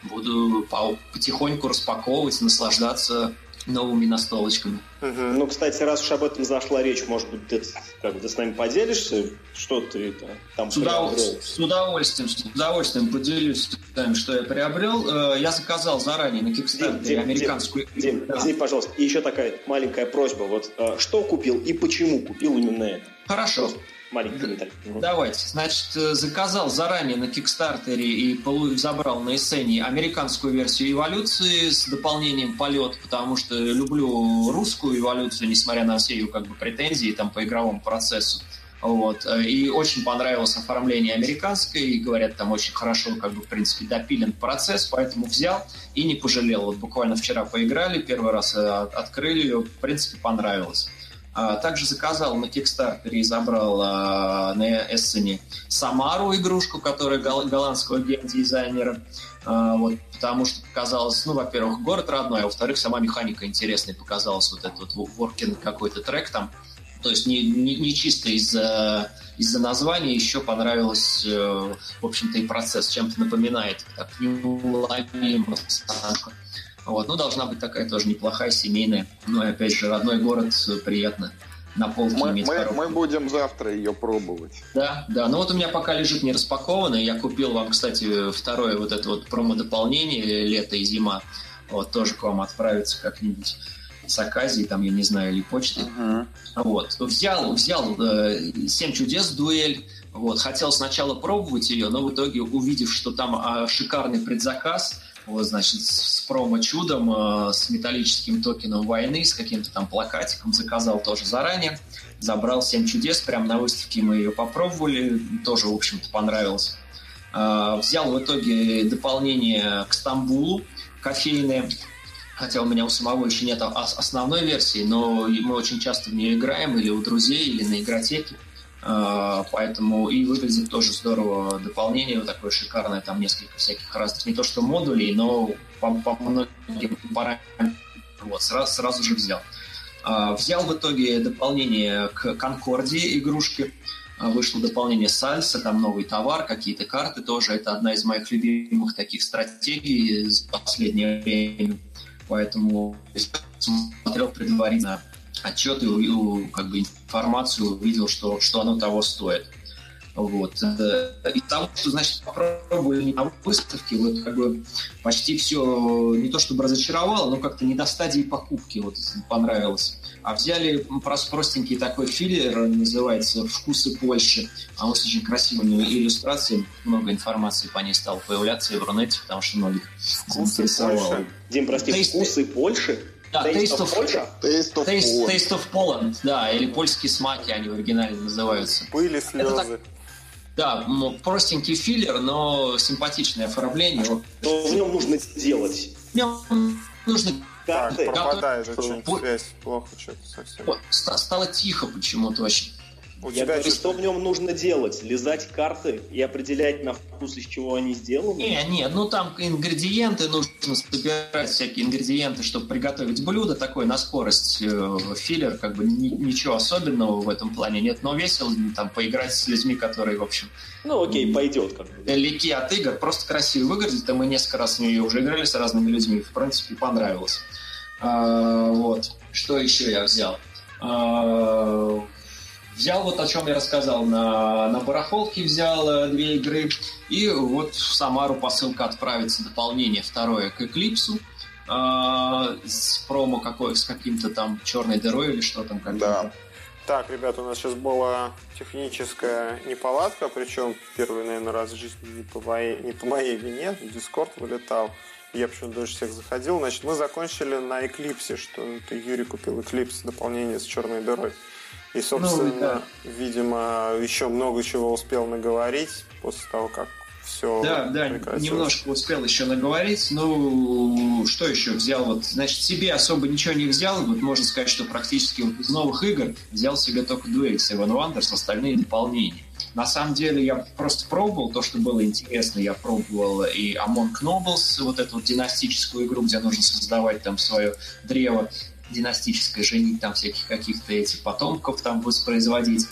буду потихоньку распаковывать, наслаждаться новыми настолочками. Угу. Ну, кстати, раз уж об этом зашла речь, может быть, ты, как бы, ты с нами поделишься, что ты там с, удов... с удовольствием, с удовольствием поделюсь тем, что я приобрел. Э, я заказал заранее на Kickstarter американскую... Дим, да. извини, пожалуйста, и еще такая маленькая просьба. Вот э, что купил и почему купил именно это? Хорошо. Просто маленький комментарий. Давайте. Значит, э, заказал заранее на Кикстартере и забрал на Эссене американскую версию эволюции с дополнением полет, потому что люблю русскую эволюцию, несмотря на все ее как бы претензии там по игровому процессу. Вот. Э, и очень понравилось оформление американской, и говорят, там очень хорошо, как бы, в принципе, допилен процесс, поэтому взял и не пожалел. Вот буквально вчера поиграли, первый раз э, открыли ее, в принципе, понравилось. А, также заказал на Кикстартере и забрал а, на Эссене Самару игрушку, которая голландского геймдизайнера. А, вот, потому что показалось, ну, во-первых, город родной, а во-вторых, сама механика интересная показалась, вот этот вот воркинг какой-то трек там. То есть не, не, не чисто из-за из названия еще понравилось, э, в общем-то, и процесс. Чем-то напоминает так неуловимо Вот, ну, должна быть такая тоже неплохая, семейная. Ну, и опять же, родной город, приятно на полке мы, иметь мы, мы будем завтра ее пробовать. Да, да. Ну вот у меня пока лежит не распакованный. Я купил вам, кстати, второе вот это вот промо-дополнение лето и зима. Вот тоже к вам отправиться как-нибудь с Аказии, там, я не знаю, или почты. Uh-huh. Вот. Взял, взял э, «Семь чудес» дуэль. Вот. Хотел сначала пробовать ее, но в итоге, увидев, что там э, шикарный предзаказ, вот, значит, с промо-чудом, э, с металлическим токеном войны, с каким-то там плакатиком, заказал тоже заранее. Забрал «Семь чудес», прямо на выставке мы ее попробовали, тоже, в общем-то, понравилось. Э, взял в итоге дополнение к Стамбулу, кофейное, хотя у меня у самого еще нет основной версии, но мы очень часто в нее играем или у друзей, или на игротеке. А, поэтому и выглядит тоже здорово дополнение, вот такое шикарное, там несколько всяких разных, не то что модулей, но по, по многим параметрам вот, сразу, сразу же взял. А, взял в итоге дополнение к Конкордии игрушки, а, вышло дополнение Сальса, там новый товар, какие-то карты тоже. Это одна из моих любимых таких стратегий в последнее время. Поэтому смотрел предварительно отчеты, как бы информацию, увидел, что, что оно того стоит. Вот. Э, и того, что, значит, попробовали на выставке, вот как бы почти все не то чтобы разочаровало, но как-то не до стадии покупки вот понравилось. А взяли простенький такой филлер, называется «Вкусы Польши». А он с очень красивыми иллюстрациями, много информации по ней стало появляться и в Рунете, потому что многих Вкусы Польши? Дим, прости. «Вкусы Польши»? Да, Taste, Taste of, Pольша? Taste of, Taste, Taste of Poland, да, или польские смаки они в оригинале называются. Были слезы. Так, да, простенький филлер, но симпатичное оформление. Что в нем нужно сделать? В нем нужно так, пропадает очень связь, плохо что-то совсем. Стало тихо почему-то очень. У Я говорю, что в нем нужно делать? Лизать карты и определять на вкус, из чего они сделаны? Не, не, ну там ингредиенты, нужно собирать всякие ингредиенты, чтобы приготовить блюдо, такой на скорость э, филлер, как бы ни, ничего особенного в этом плане нет, но весело там поиграть с людьми, которые, в общем... Ну окей, пойдет как бы. Далеки от игр, просто красиво выглядит, а мы несколько раз в нее уже играли с разными людьми, в принципе, понравилось. А, вот, что еще я взял? А, Взял вот о чем я рассказал на, на барахолке, взял э, две игры. И вот в Самару посылка отправится дополнение второе к Эклипсу. Э, с промо какой, с каким-то там черной дырой или что там Да. Так, ребята, у нас сейчас была техническая неполадка, причем первый, наверное, раз в жизни не по моей, не по моей вине, Дискорд вылетал. Я почему-то даже всех заходил. Значит, мы закончили на Эклипсе, что ты, Юрий, купил Эклипс, дополнение с черной дырой. И, собственно, ну, да. видимо, еще много чего успел наговорить после того, как все Да, да, немножко успел еще наговорить. Ну, что еще взял? Вот, значит, себе особо ничего не взял. Вот можно сказать, что практически вот из новых игр взял себе только дуэль Seven Wonders, остальные дополнения. На самом деле я просто пробовал то, что было интересно. Я пробовал и Among Nobles, вот эту вот династическую игру, где нужно создавать там свое древо династической, женить там всяких каких-то этих потомков там воспроизводить.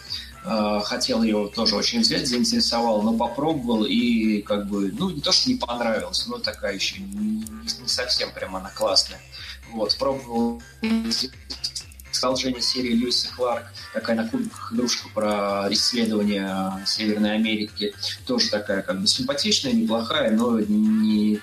Э, хотел ее тоже очень взять, заинтересовал, но попробовал и как бы, ну, не то, что не понравилось, но такая еще не, не совсем прям она классная. Вот, пробовал продолжение серии Льюиса Кларк, такая на кубиках игрушка про исследование Северной Америки, тоже такая как бы симпатичная, неплохая, но не,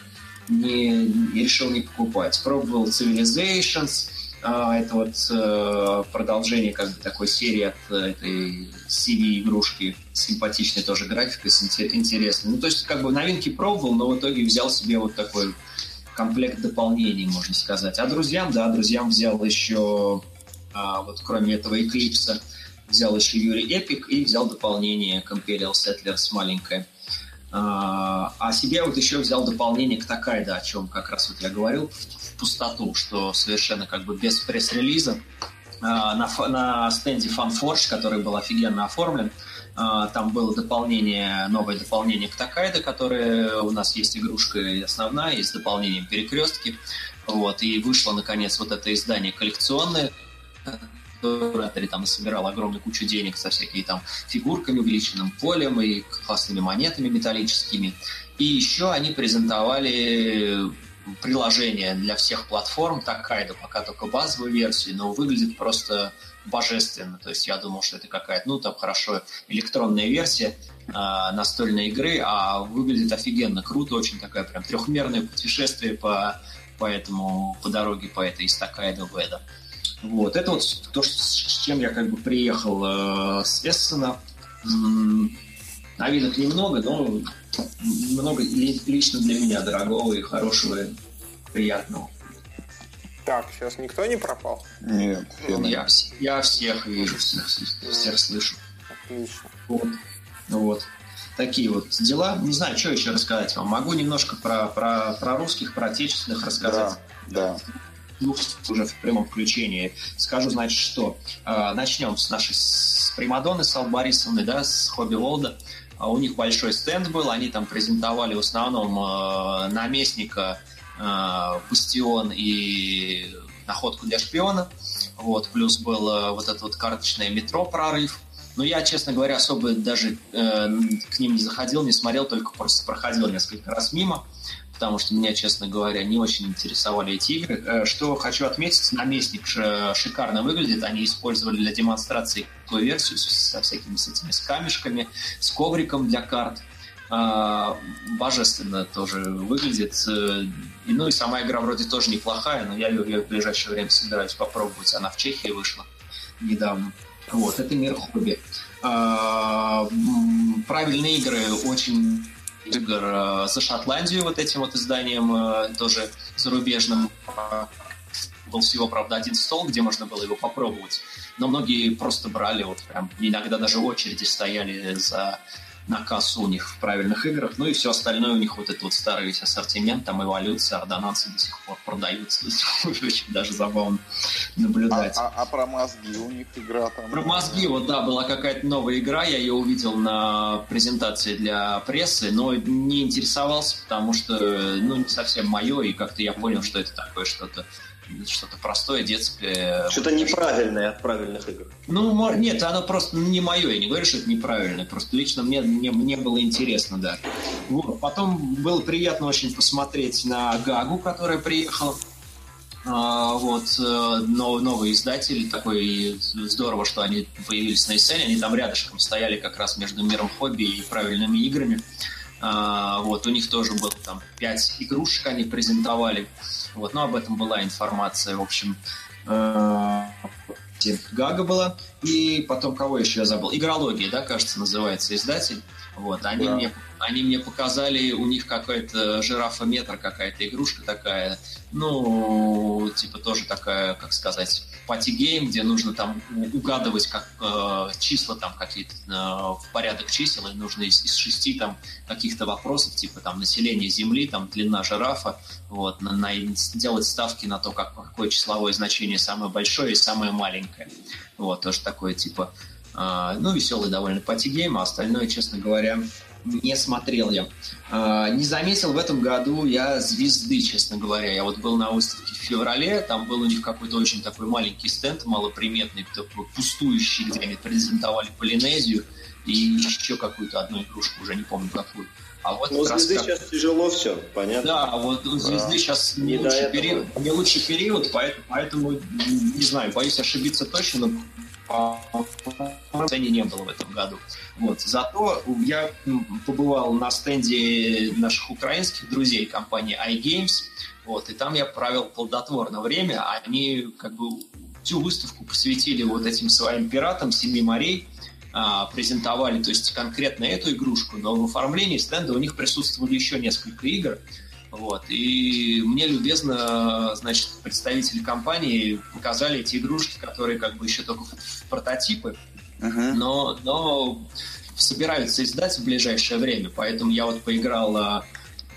не, не решил не покупать. Пробовал Civilizations, это вот э, продолжение как бы такой серии от э, этой CV-игрушки, симпатичной тоже графикой, интересной. Ну, то есть, как бы новинки пробовал, но в итоге взял себе вот такой комплект дополнений, можно сказать. А друзьям, да, друзьям взял еще, а, вот кроме этого Эклипса, взял еще Юрий Эпик и взял дополнение к Imperial Settlers маленькое. А, а себе вот еще взял дополнение к Такайда, о чем как раз вот я говорил, пустоту, что совершенно как бы без пресс-релиза. А, на, на стенде FunForge, который был офигенно оформлен, а, там было дополнение, новое дополнение к Такайда, которое у нас есть игрушка основная, есть дополнение перекрестки. Вот, и вышло, наконец, вот это издание коллекционное, которое там собирал огромную кучу денег со всякими там фигурками, увеличенным полем и классными монетами металлическими. И еще они презентовали приложение для всех платформ Такайдо, пока только базовую версию, но выглядит просто божественно. То есть я думал, что это какая-то, ну, там хорошо, электронная версия э, настольной игры, а выглядит офигенно круто, очень такая прям трехмерное путешествие по, по этому, по дороге по этой из Такайдо в Эда. Вот, это вот то, с чем я как бы приехал э, с Эссена. Новинок немного, но много лично для меня дорогого и хорошего, и приятного. Так, сейчас никто не пропал? Нет. Я, я всех вижу, всех, всех слышу. Отлично. Вот. Вот. Такие вот дела. Не знаю, что еще рассказать вам. Могу немножко про, про, про русских, про отечественных рассказать. Да, да. Ну, уже в прямом включении. Скажу, значит, что. Э, начнем с нашей с Примадонны, с Ал Борисовны, да, с Хобби Волда. А у них большой стенд был, они там презентовали в основном э, наместника э, Бастион и находку для шпиона. Вот, плюс был э, вот это вот карточное метро прорыв. Но я, честно говоря, особо даже э, к ним не заходил, не смотрел, только просто проходил несколько раз мимо потому что меня, честно говоря, не очень интересовали эти игры. Э, что хочу отметить, наместник шикарно выглядит. Они использовали для демонстрации ту версию со всякими с этими с камешками, с ковриком для карт. А, божественно тоже выглядит. Э, и, ну и сама игра вроде тоже неплохая, но я ее в ближайшее время собираюсь попробовать. Она в Чехии вышла недавно. Вот, это мир хобби. А, правильные игры очень игр э, за Шотландию вот этим вот изданием э, тоже зарубежным. Был всего, правда, один стол, где можно было его попробовать. Но многие просто брали, вот прям иногда даже очереди стояли за на кассу у них в правильных играх. Ну и все остальное у них вот этот вот старый весь ассортимент, там эволюция, ордонансы до сих пор продаются. [LAUGHS] Очень даже забавно наблюдать. А, а, а про мозги у них игра там? Про мозги, вот да, была какая-то новая игра, я ее увидел на презентации для прессы, но не интересовался, потому что, ну, не совсем мое, и как-то я понял, что это такое что-то что-то простое, детское. Что-то вот, неправильное от правильных игр. Ну, нет, оно просто не мое. Я не говорю, что это неправильное. Просто лично мне, мне, мне было интересно, да. Вот. Потом было приятно очень посмотреть на Гагу, которая приехала. А, вот, э, новый, новый издатель, такой здорово, что они появились на сцене, они там рядышком стояли как раз между миром хобби и правильными играми. А, вот, у них тоже было там пять игрушек они презентовали. Вот, но об этом была информация, в общем. Э, GaGa была. И потом кого еще я забыл? Игрология, да, кажется, называется издатель. Вот, они, да. мне, они мне показали, у них какая-то жирафометр, какая-то игрушка такая, ну, типа тоже такая, как сказать, party game, где нужно там угадывать как, э, числа там какие-то э, в порядок чисел, и нужно из, из шести там каких-то вопросов, типа там население Земли, там длина жирафа, вот, на, на, делать ставки на то, как, какое числовое значение самое большое и самое маленькое. Вот, тоже такое, типа, а, ну, веселый довольно party game, а остальное, честно говоря, не смотрел я. А, не заметил в этом году я звезды, честно говоря. Я вот был на выставке в феврале, там был у них какой-то очень такой маленький стенд, малоприметный, такой пустующий, где они презентовали Полинезию и еще какую-то одну игрушку, уже не помню какую. А вот ну, звезды как... сейчас тяжело все, понятно? Да, вот у звезды да. сейчас не, не лучший период, не лучший период, поэтому, поэтому, не знаю, боюсь ошибиться точно, но цене не было в этом году. Вот. Зато я побывал на стенде наших украинских друзей компании iGames, вот, и там я провел плодотворное время. Они как бы всю выставку посвятили вот этим своим пиратам Семи морей, а, презентовали, то есть конкретно эту игрушку, но в оформлении стенда у них присутствовали еще несколько игр. Вот. И мне любезно, значит, представители компании показали эти игрушки, которые как бы еще только прототипы, uh-huh. но, но собираются издать в ближайшее время. Поэтому я вот поиграл а,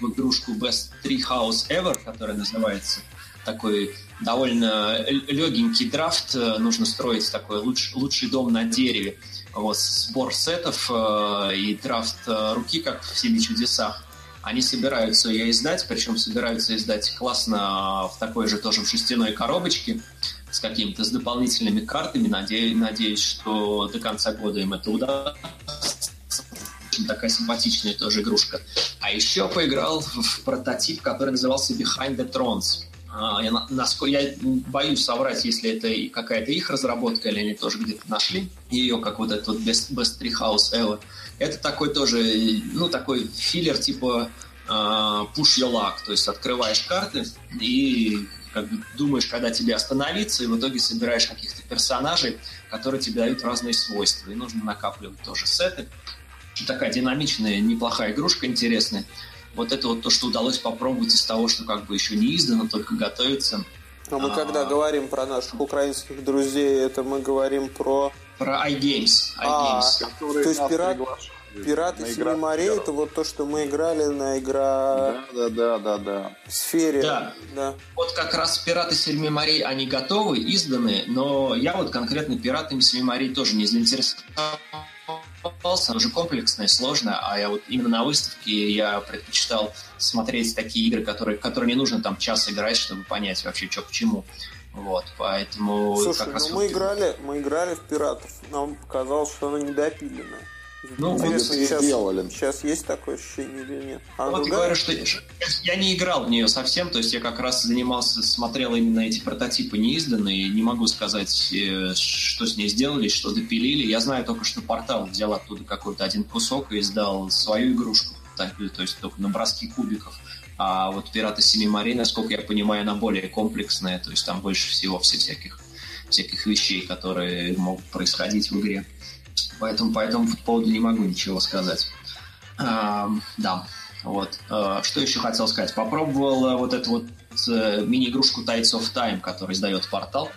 в игрушку Best Tree House Ever, которая называется такой довольно легенький драфт. Нужно строить такой луч, лучший дом на дереве. Вот, сбор сетов э, и драфт э, руки, как в «Семи чудесах». Они собираются ее издать, причем собираются издать классно в такой же тоже в шестяной коробочке с какими-то с дополнительными картами. Надеюсь, надеюсь, что до конца года им это удастся. такая симпатичная тоже игрушка. А еще поиграл в прототип, который назывался Behind the Thrones. А, я, насколько, я боюсь соврать, если это какая-то их разработка, или они тоже где-то нашли ее, как вот этот вот Best, Best Tree House Ever. Это такой тоже, ну, такой филлер типа uh, push your luck, то есть открываешь карты и как бы думаешь, когда тебе остановиться, и в итоге собираешь каких-то персонажей, которые тебе дают разные свойства. И нужно накапливать тоже сеты. Такая динамичная, неплохая игрушка, интересная. Вот это вот то, что удалось попробовать из того, что как бы еще не издано, только готовится. Но мы а, когда говорим про наших украинских друзей, это мы говорим про... Про iGames. iGames. А, то есть пират... Пираты Семи морей это вот то, что мы играли на игра. Да, да, да, да, В сфере. Да. да. Вот как раз Пираты Семи морей, они готовы, изданы, но я вот конкретно Пиратами Семи морей тоже не заинтересовался. Она уже комплексная, сложная, а я вот именно на выставке я предпочитал смотреть такие игры, которые, которые не нужно там час играть, чтобы понять вообще, что к чему. Вот, поэтому... Слушай, ну мы играли, мы играли в Пиратов. Нам показалось, что она недопиленная. Ну, Интересно, вот сейчас, сделали. сейчас есть такое ощущение или нет? А вот я говорю, что я не играл в нее совсем, то есть я как раз занимался, смотрел именно эти прототипы неизданные, не могу сказать, э, что с ней сделали, что допилили. Я знаю только, что портал взял оттуда какой-то один кусок и издал свою игрушку, то есть только на броски кубиков. А вот «Пираты Семи морей», насколько я понимаю, она более комплексная, то есть там больше всего всяких, всяких вещей, которые могут происходить в игре. Поэтому по этому поводу не могу ничего сказать. А, да, вот. А, что еще хотел сказать? Попробовал э, вот эту вот э, мини-игрушку Tides of Time, который издает портал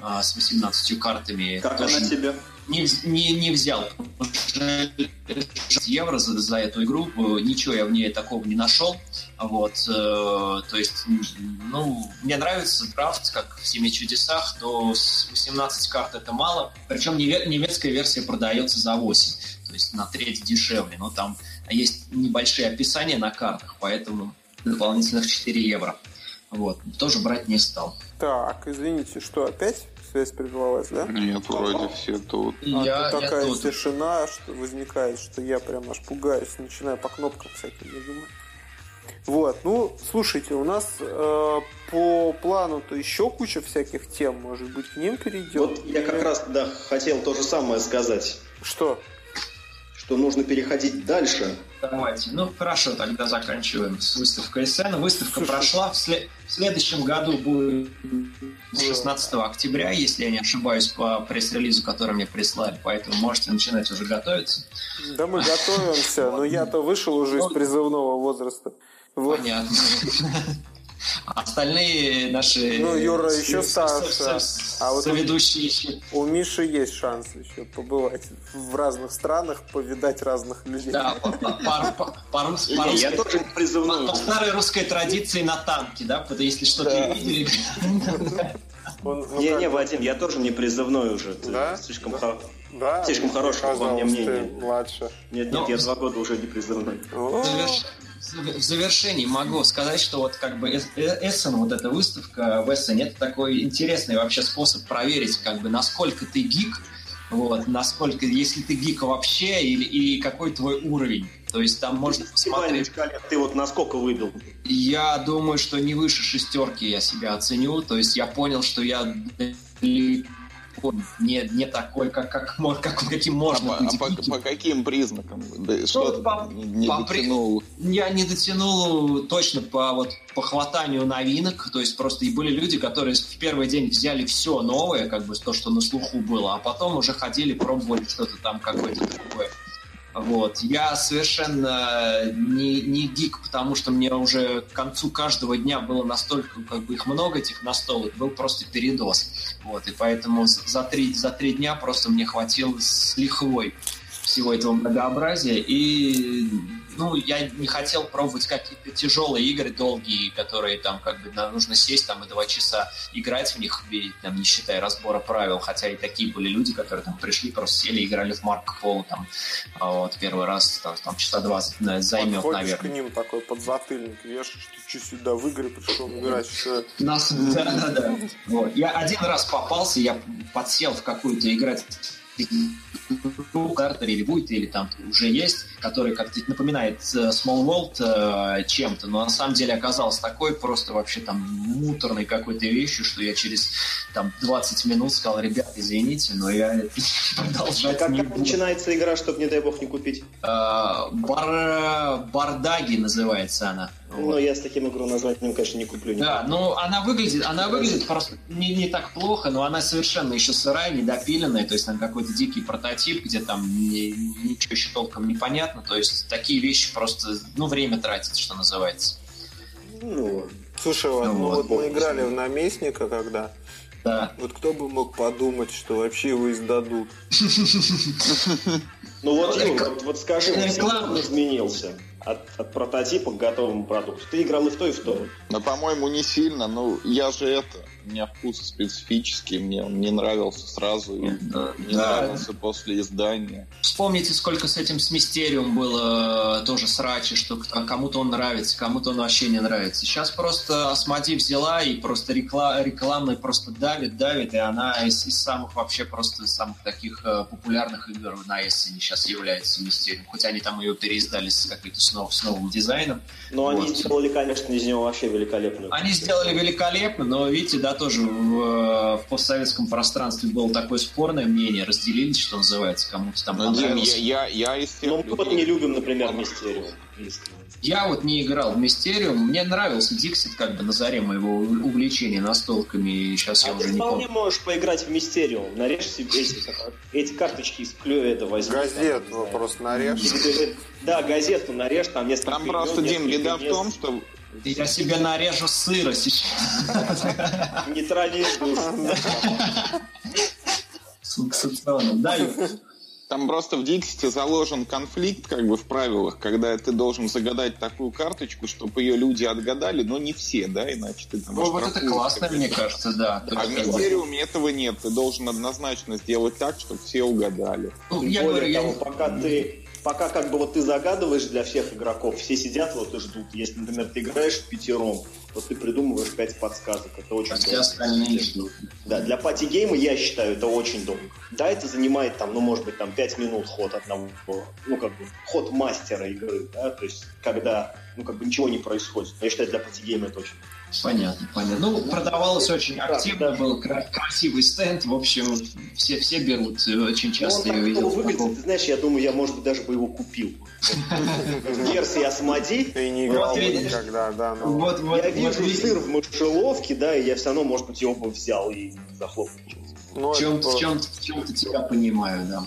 а, с 18 картами. Как Тоже... она тебе? Не, не, не взял евро за, за эту игру, ничего я в ней такого не нашел. Вот, э, то есть, ну, мне нравится драфт, как в «Семи чудесах», то 18 карт это мало, причем немецкая версия продается за 8, то есть на треть дешевле, но там есть небольшие описания на картах, поэтому дополнительных 4 евро. Вот, тоже брать не стал. Так, извините, что опять? Связь прервалась, да? Нет, вроде все тут. А я, тут такая я тишина, что возникает, что я прям аж пугаюсь, начинаю по кнопкам всяким нажимать. Вот, ну, слушайте, у нас э, по плану-то еще куча всяких тем, может быть, к ним перейдем? Вот я как раз, да, хотел то же самое сказать. Что? Что нужно переходить дальше. Давайте. Ну, хорошо, тогда заканчиваем с выставкой СН. Выставка Слушай, прошла. В, след... в следующем году будет 16 октября, если я не ошибаюсь, по пресс-релизу, который мне прислали. Поэтому можете начинать уже готовиться. Да мы готовимся, но я-то вышел уже из ну, призывного возраста. Понятно. Остальные наши... Ну, Юра еще старше. А вот соведущие еще... У Миши есть шанс еще побывать в разных странах, повидать разных людей. Да, по-русски. Я тоже призывной. По старой русской традиции на танке, да? Если что-то видели. Не-не, Вадим, я тоже не призывной уже. Да? Слишком да, Слишком хорошего по мне мнения. младше. Нет, нет, я два года уже не призывной в завершении могу сказать, что вот как бы Эссен, вот эта выставка в Эссене, это такой интересный вообще способ проверить, как бы, насколько ты гик, вот, насколько, если ты гик вообще, или, и какой твой уровень. То есть там можно посмотреть... Ты вот насколько выбил? Я думаю, что не выше шестерки я себя оценю. То есть я понял, что я не, не такой, как, как, как, каким можно а, быть. А по, по каким признакам? Да, что ну, по, не по, дотянул? Я не дотянул точно по, вот, по хватанию новинок. То есть просто и были люди, которые в первый день взяли все новое, как бы то, что на слуху было, а потом уже ходили, пробовали что-то там какое-то другое. Вот. Я совершенно не, не гик, потому что мне уже к концу каждого дня было настолько, как бы их много, этих настолок, был просто передоз. Вот. И поэтому за три, за три дня просто мне хватило с лихвой всего этого многообразия. И ну, я не хотел пробовать какие-то тяжелые игры, долгие, которые там как бы нужно сесть там и два часа играть в них, там, не считая разбора правил, хотя и такие были люди, которые там пришли, просто сели, играли в Марко Поло там а вот первый раз, там, там часа два займет, Подходишь наверное. к ним такой подзатыльник вешаешь, ты что сюда в игры пришел играть? Что... Нас, да, да, да. Вот. Я один раз попался, я подсел в какую-то играть Картер или будет, или там уже есть, который как-то напоминает э, Small World э, чем-то, но на самом деле оказался такой просто вообще там муторной какой-то вещью, что я через там 20 минут сказал, ребят, извините, но я [LAUGHS] продолжать а как, не как буду. начинается игра, чтобы, не дай бог, не купить? Э, бар, бардаги называется она. Ну, вот. я с таким игру названием, конечно, не куплю. Да, ну она выглядит, она выглядит просто не, не так плохо, но она совершенно еще сырая, недопиленная, то есть там какой-то дикий прототип, где там ни, ничего еще толком не понятно, то есть такие вещи просто, ну, время тратить, что называется. Ну, Слушай, вот, ну, ну вот, вот мы играли в наместника, когда да. Вот кто бы мог подумать, что вообще его издадут. [LAUGHS] Ну вот, вот, вот скажи, он изменился от, от прототипа к готовому продукту. Ты играл и в то, и в то. Ну, по-моему, не сильно. Ну, я же это у меня вкус специфический, мне он не нравился сразу и да, не да. нравился после издания. Вспомните, сколько с этим с Мистериум было э, тоже срачи, что кому-то он нравится, кому-то он вообще не нравится. Сейчас просто Асмоди взяла и просто рекла рекламной просто давит, давит, и она из, из самых вообще просто самых таких э, популярных игр на Эссене сейчас является Мистериум. Хоть они там ее переиздали с каким-то с, нов, с новым дизайном. Но вот. они сделали, конечно, из него вообще великолепную. Они сделали великолепно, но видите, да, тоже в, в постсоветском пространстве было такое спорное мнение, разделились, что называется, кому-то там ну, Дим, я, я, я из тех Ну, мы вот не любим, например, Мистериум. Я вот не играл в Мистериум. Мне нравился Диксит как бы на заре моего увлечения настолками. И сейчас а я уже не помню. можешь поиграть в Мистериум. Нарежь себе эти, эти карточки из это возьми. Газету там, просто нарежь. Да, газету нарежь, там несколько Там просто, Дим, беда в том, что я себе нарежу сыра сейчас. Нейтрализуешь. Да, там просто в Диксите заложен конфликт как бы в правилах, когда ты должен загадать такую карточку, чтобы ее люди отгадали, но не все, да, иначе ты там... Ну, вот это классно, мне кажется, да. А в Мистериуме этого нет. Ты должен однозначно сделать так, чтобы все угадали. Ну, я говорю, я... пока ты пока как бы вот ты загадываешь для всех игроков, все сидят вот и ждут. Если, например, ты играешь впятером, то ты придумываешь пять подсказок. Это очень а долго. Все остальные ждут. Да, для party game а, я считаю, это очень долго. Да, это занимает там, ну, может быть, там пять минут ход одного, ну, как бы, ход мастера игры, да, то есть, когда, ну, как бы ничего не происходит. Я считаю, для party game а это очень Понятно, понятно. Ну, продавалось очень активно, да, был красивый стенд, в общем, все, все берут, очень часто ну, я видел. выглядит, ты знаешь, я думаю, я, может быть, даже бы его купил. Версия Асмоди. Ты не играл никогда, да. Вот, вот, я вижу сыр в мышеловке, да, и я все равно, может быть, его бы взял и захлопнул. В чем-то чем тебя понимаю, да.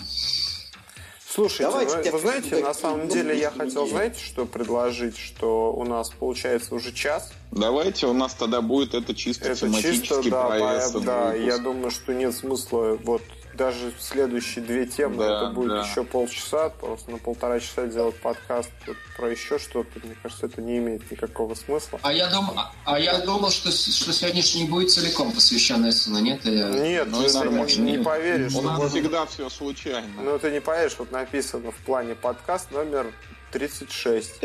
Слушайте, Давайте вы, вы знаете, на самом деле я хотел, знаете, что предложить, что у нас получается уже час. Давайте, у нас тогда будет это чисто это тематический чисто, да, проект. Да, я думаю, что нет смысла вот даже следующие две темы, да, это будет да. еще полчаса, просто на полтора часа делать подкаст про еще что-то, мне кажется, это не имеет никакого смысла. А я, дум... а я думал, что, что сегодняшний будет целиком посвящен Эссену, нет? Я... Нет, ну, ты не, не поверишь. У нас всегда все случайно. Ну, ты не поверишь, вот написано в плане подкаст номер 36.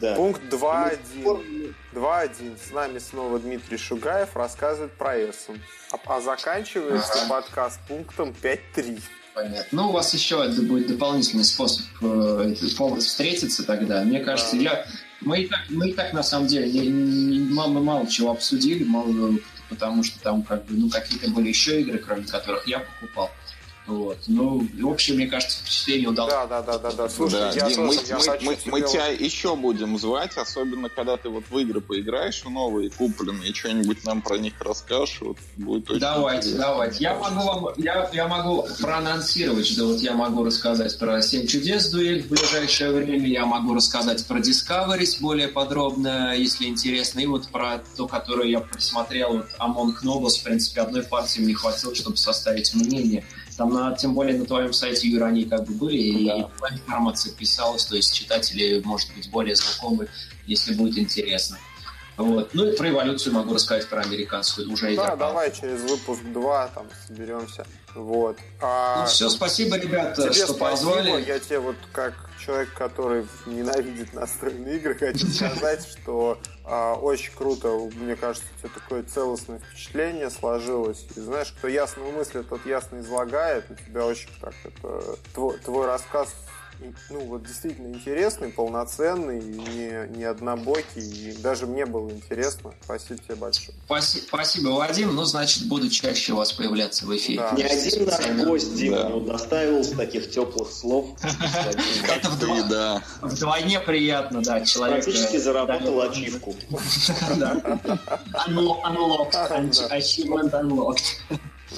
Да. Пункт 2.1. 2.1. С нами снова Дмитрий Шугаев рассказывает про Эссен. А, а заканчивается ага. подкаст пунктом 5.3. Понятно. Ну, у вас еще будет дополнительный способ э, повод встретиться тогда. Мне кажется, да. я... Мы и, так, мы и так, на самом деле, не, не, мало, мало чего обсудили, мало, потому что там как бы, ну, какие-то были еще игры, кроме которых я покупал. Вот. Ну, в общем, мне кажется, впечатление удалось. Да, да, да, да, да. Слушай, да, я Дим, тоже, мы, я мы, мы, мы тебя еще будем звать, особенно когда ты вот в игры поиграешь в новые купленные, что-нибудь нам про них расскажешь, вот будет очень Давайте, интересно. давайте. Я могу вам, я, я могу проанонсировать, что вот я могу рассказать про «Семь чудес» дуэль в ближайшее время, я могу рассказать про Discovery более подробно, если интересно, и вот про то, которое я просмотрел, вот Among Nobles, в принципе, одной партии мне хватило, чтобы составить мнение. Там, на, тем более, на твоем сайте, Юра, они как бы были, да. и информация писалась, то есть читатели, может быть, более знакомы, если будет интересно. Вот. Ну и про эволюцию могу рассказать про американскую уже. Да, давай через выпуск 2 там соберемся. Вот. А... Ну все, спасибо, ребята, тебе что спасибо. позвали. Я тебе вот как человек, который ненавидит настольные игры, хочу [LAUGHS] сказать, что очень круто, мне кажется, у тебя такое целостное впечатление сложилось. И знаешь, кто ясно мыслит, тот ясно излагает. У тебя очень так это твой, твой рассказ ну, вот действительно интересный, полноценный, не, не однобокий, и даже мне было интересно. Спасибо тебе большое. Спасибо, спасибо Вадим. Ну, значит, буду чаще у вас появляться в эфире. Да. Не один наш гость, Дима, да. доставил с таких теплых слов. [LAUGHS] Это вдвойне приятно, да, человек. Практически заработал ачивку. [LAUGHS] Unlocked, [LAUGHS] achievement unlocked.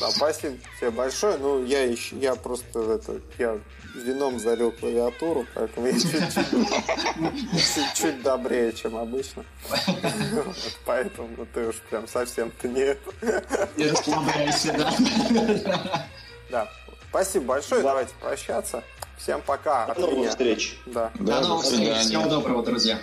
Да, спасибо тебе большое. Ну, я еще, я просто это, я вином залил клавиатуру, поэтому я чуть-чуть чуть добрее, чем обычно. Поэтому ну, ты уж прям совсем-то не... Не расслабляйся, да? Да. Спасибо большое, давайте прощаться. Всем пока. До новых встреч. Да. До новых встреч. Всего доброго, друзья.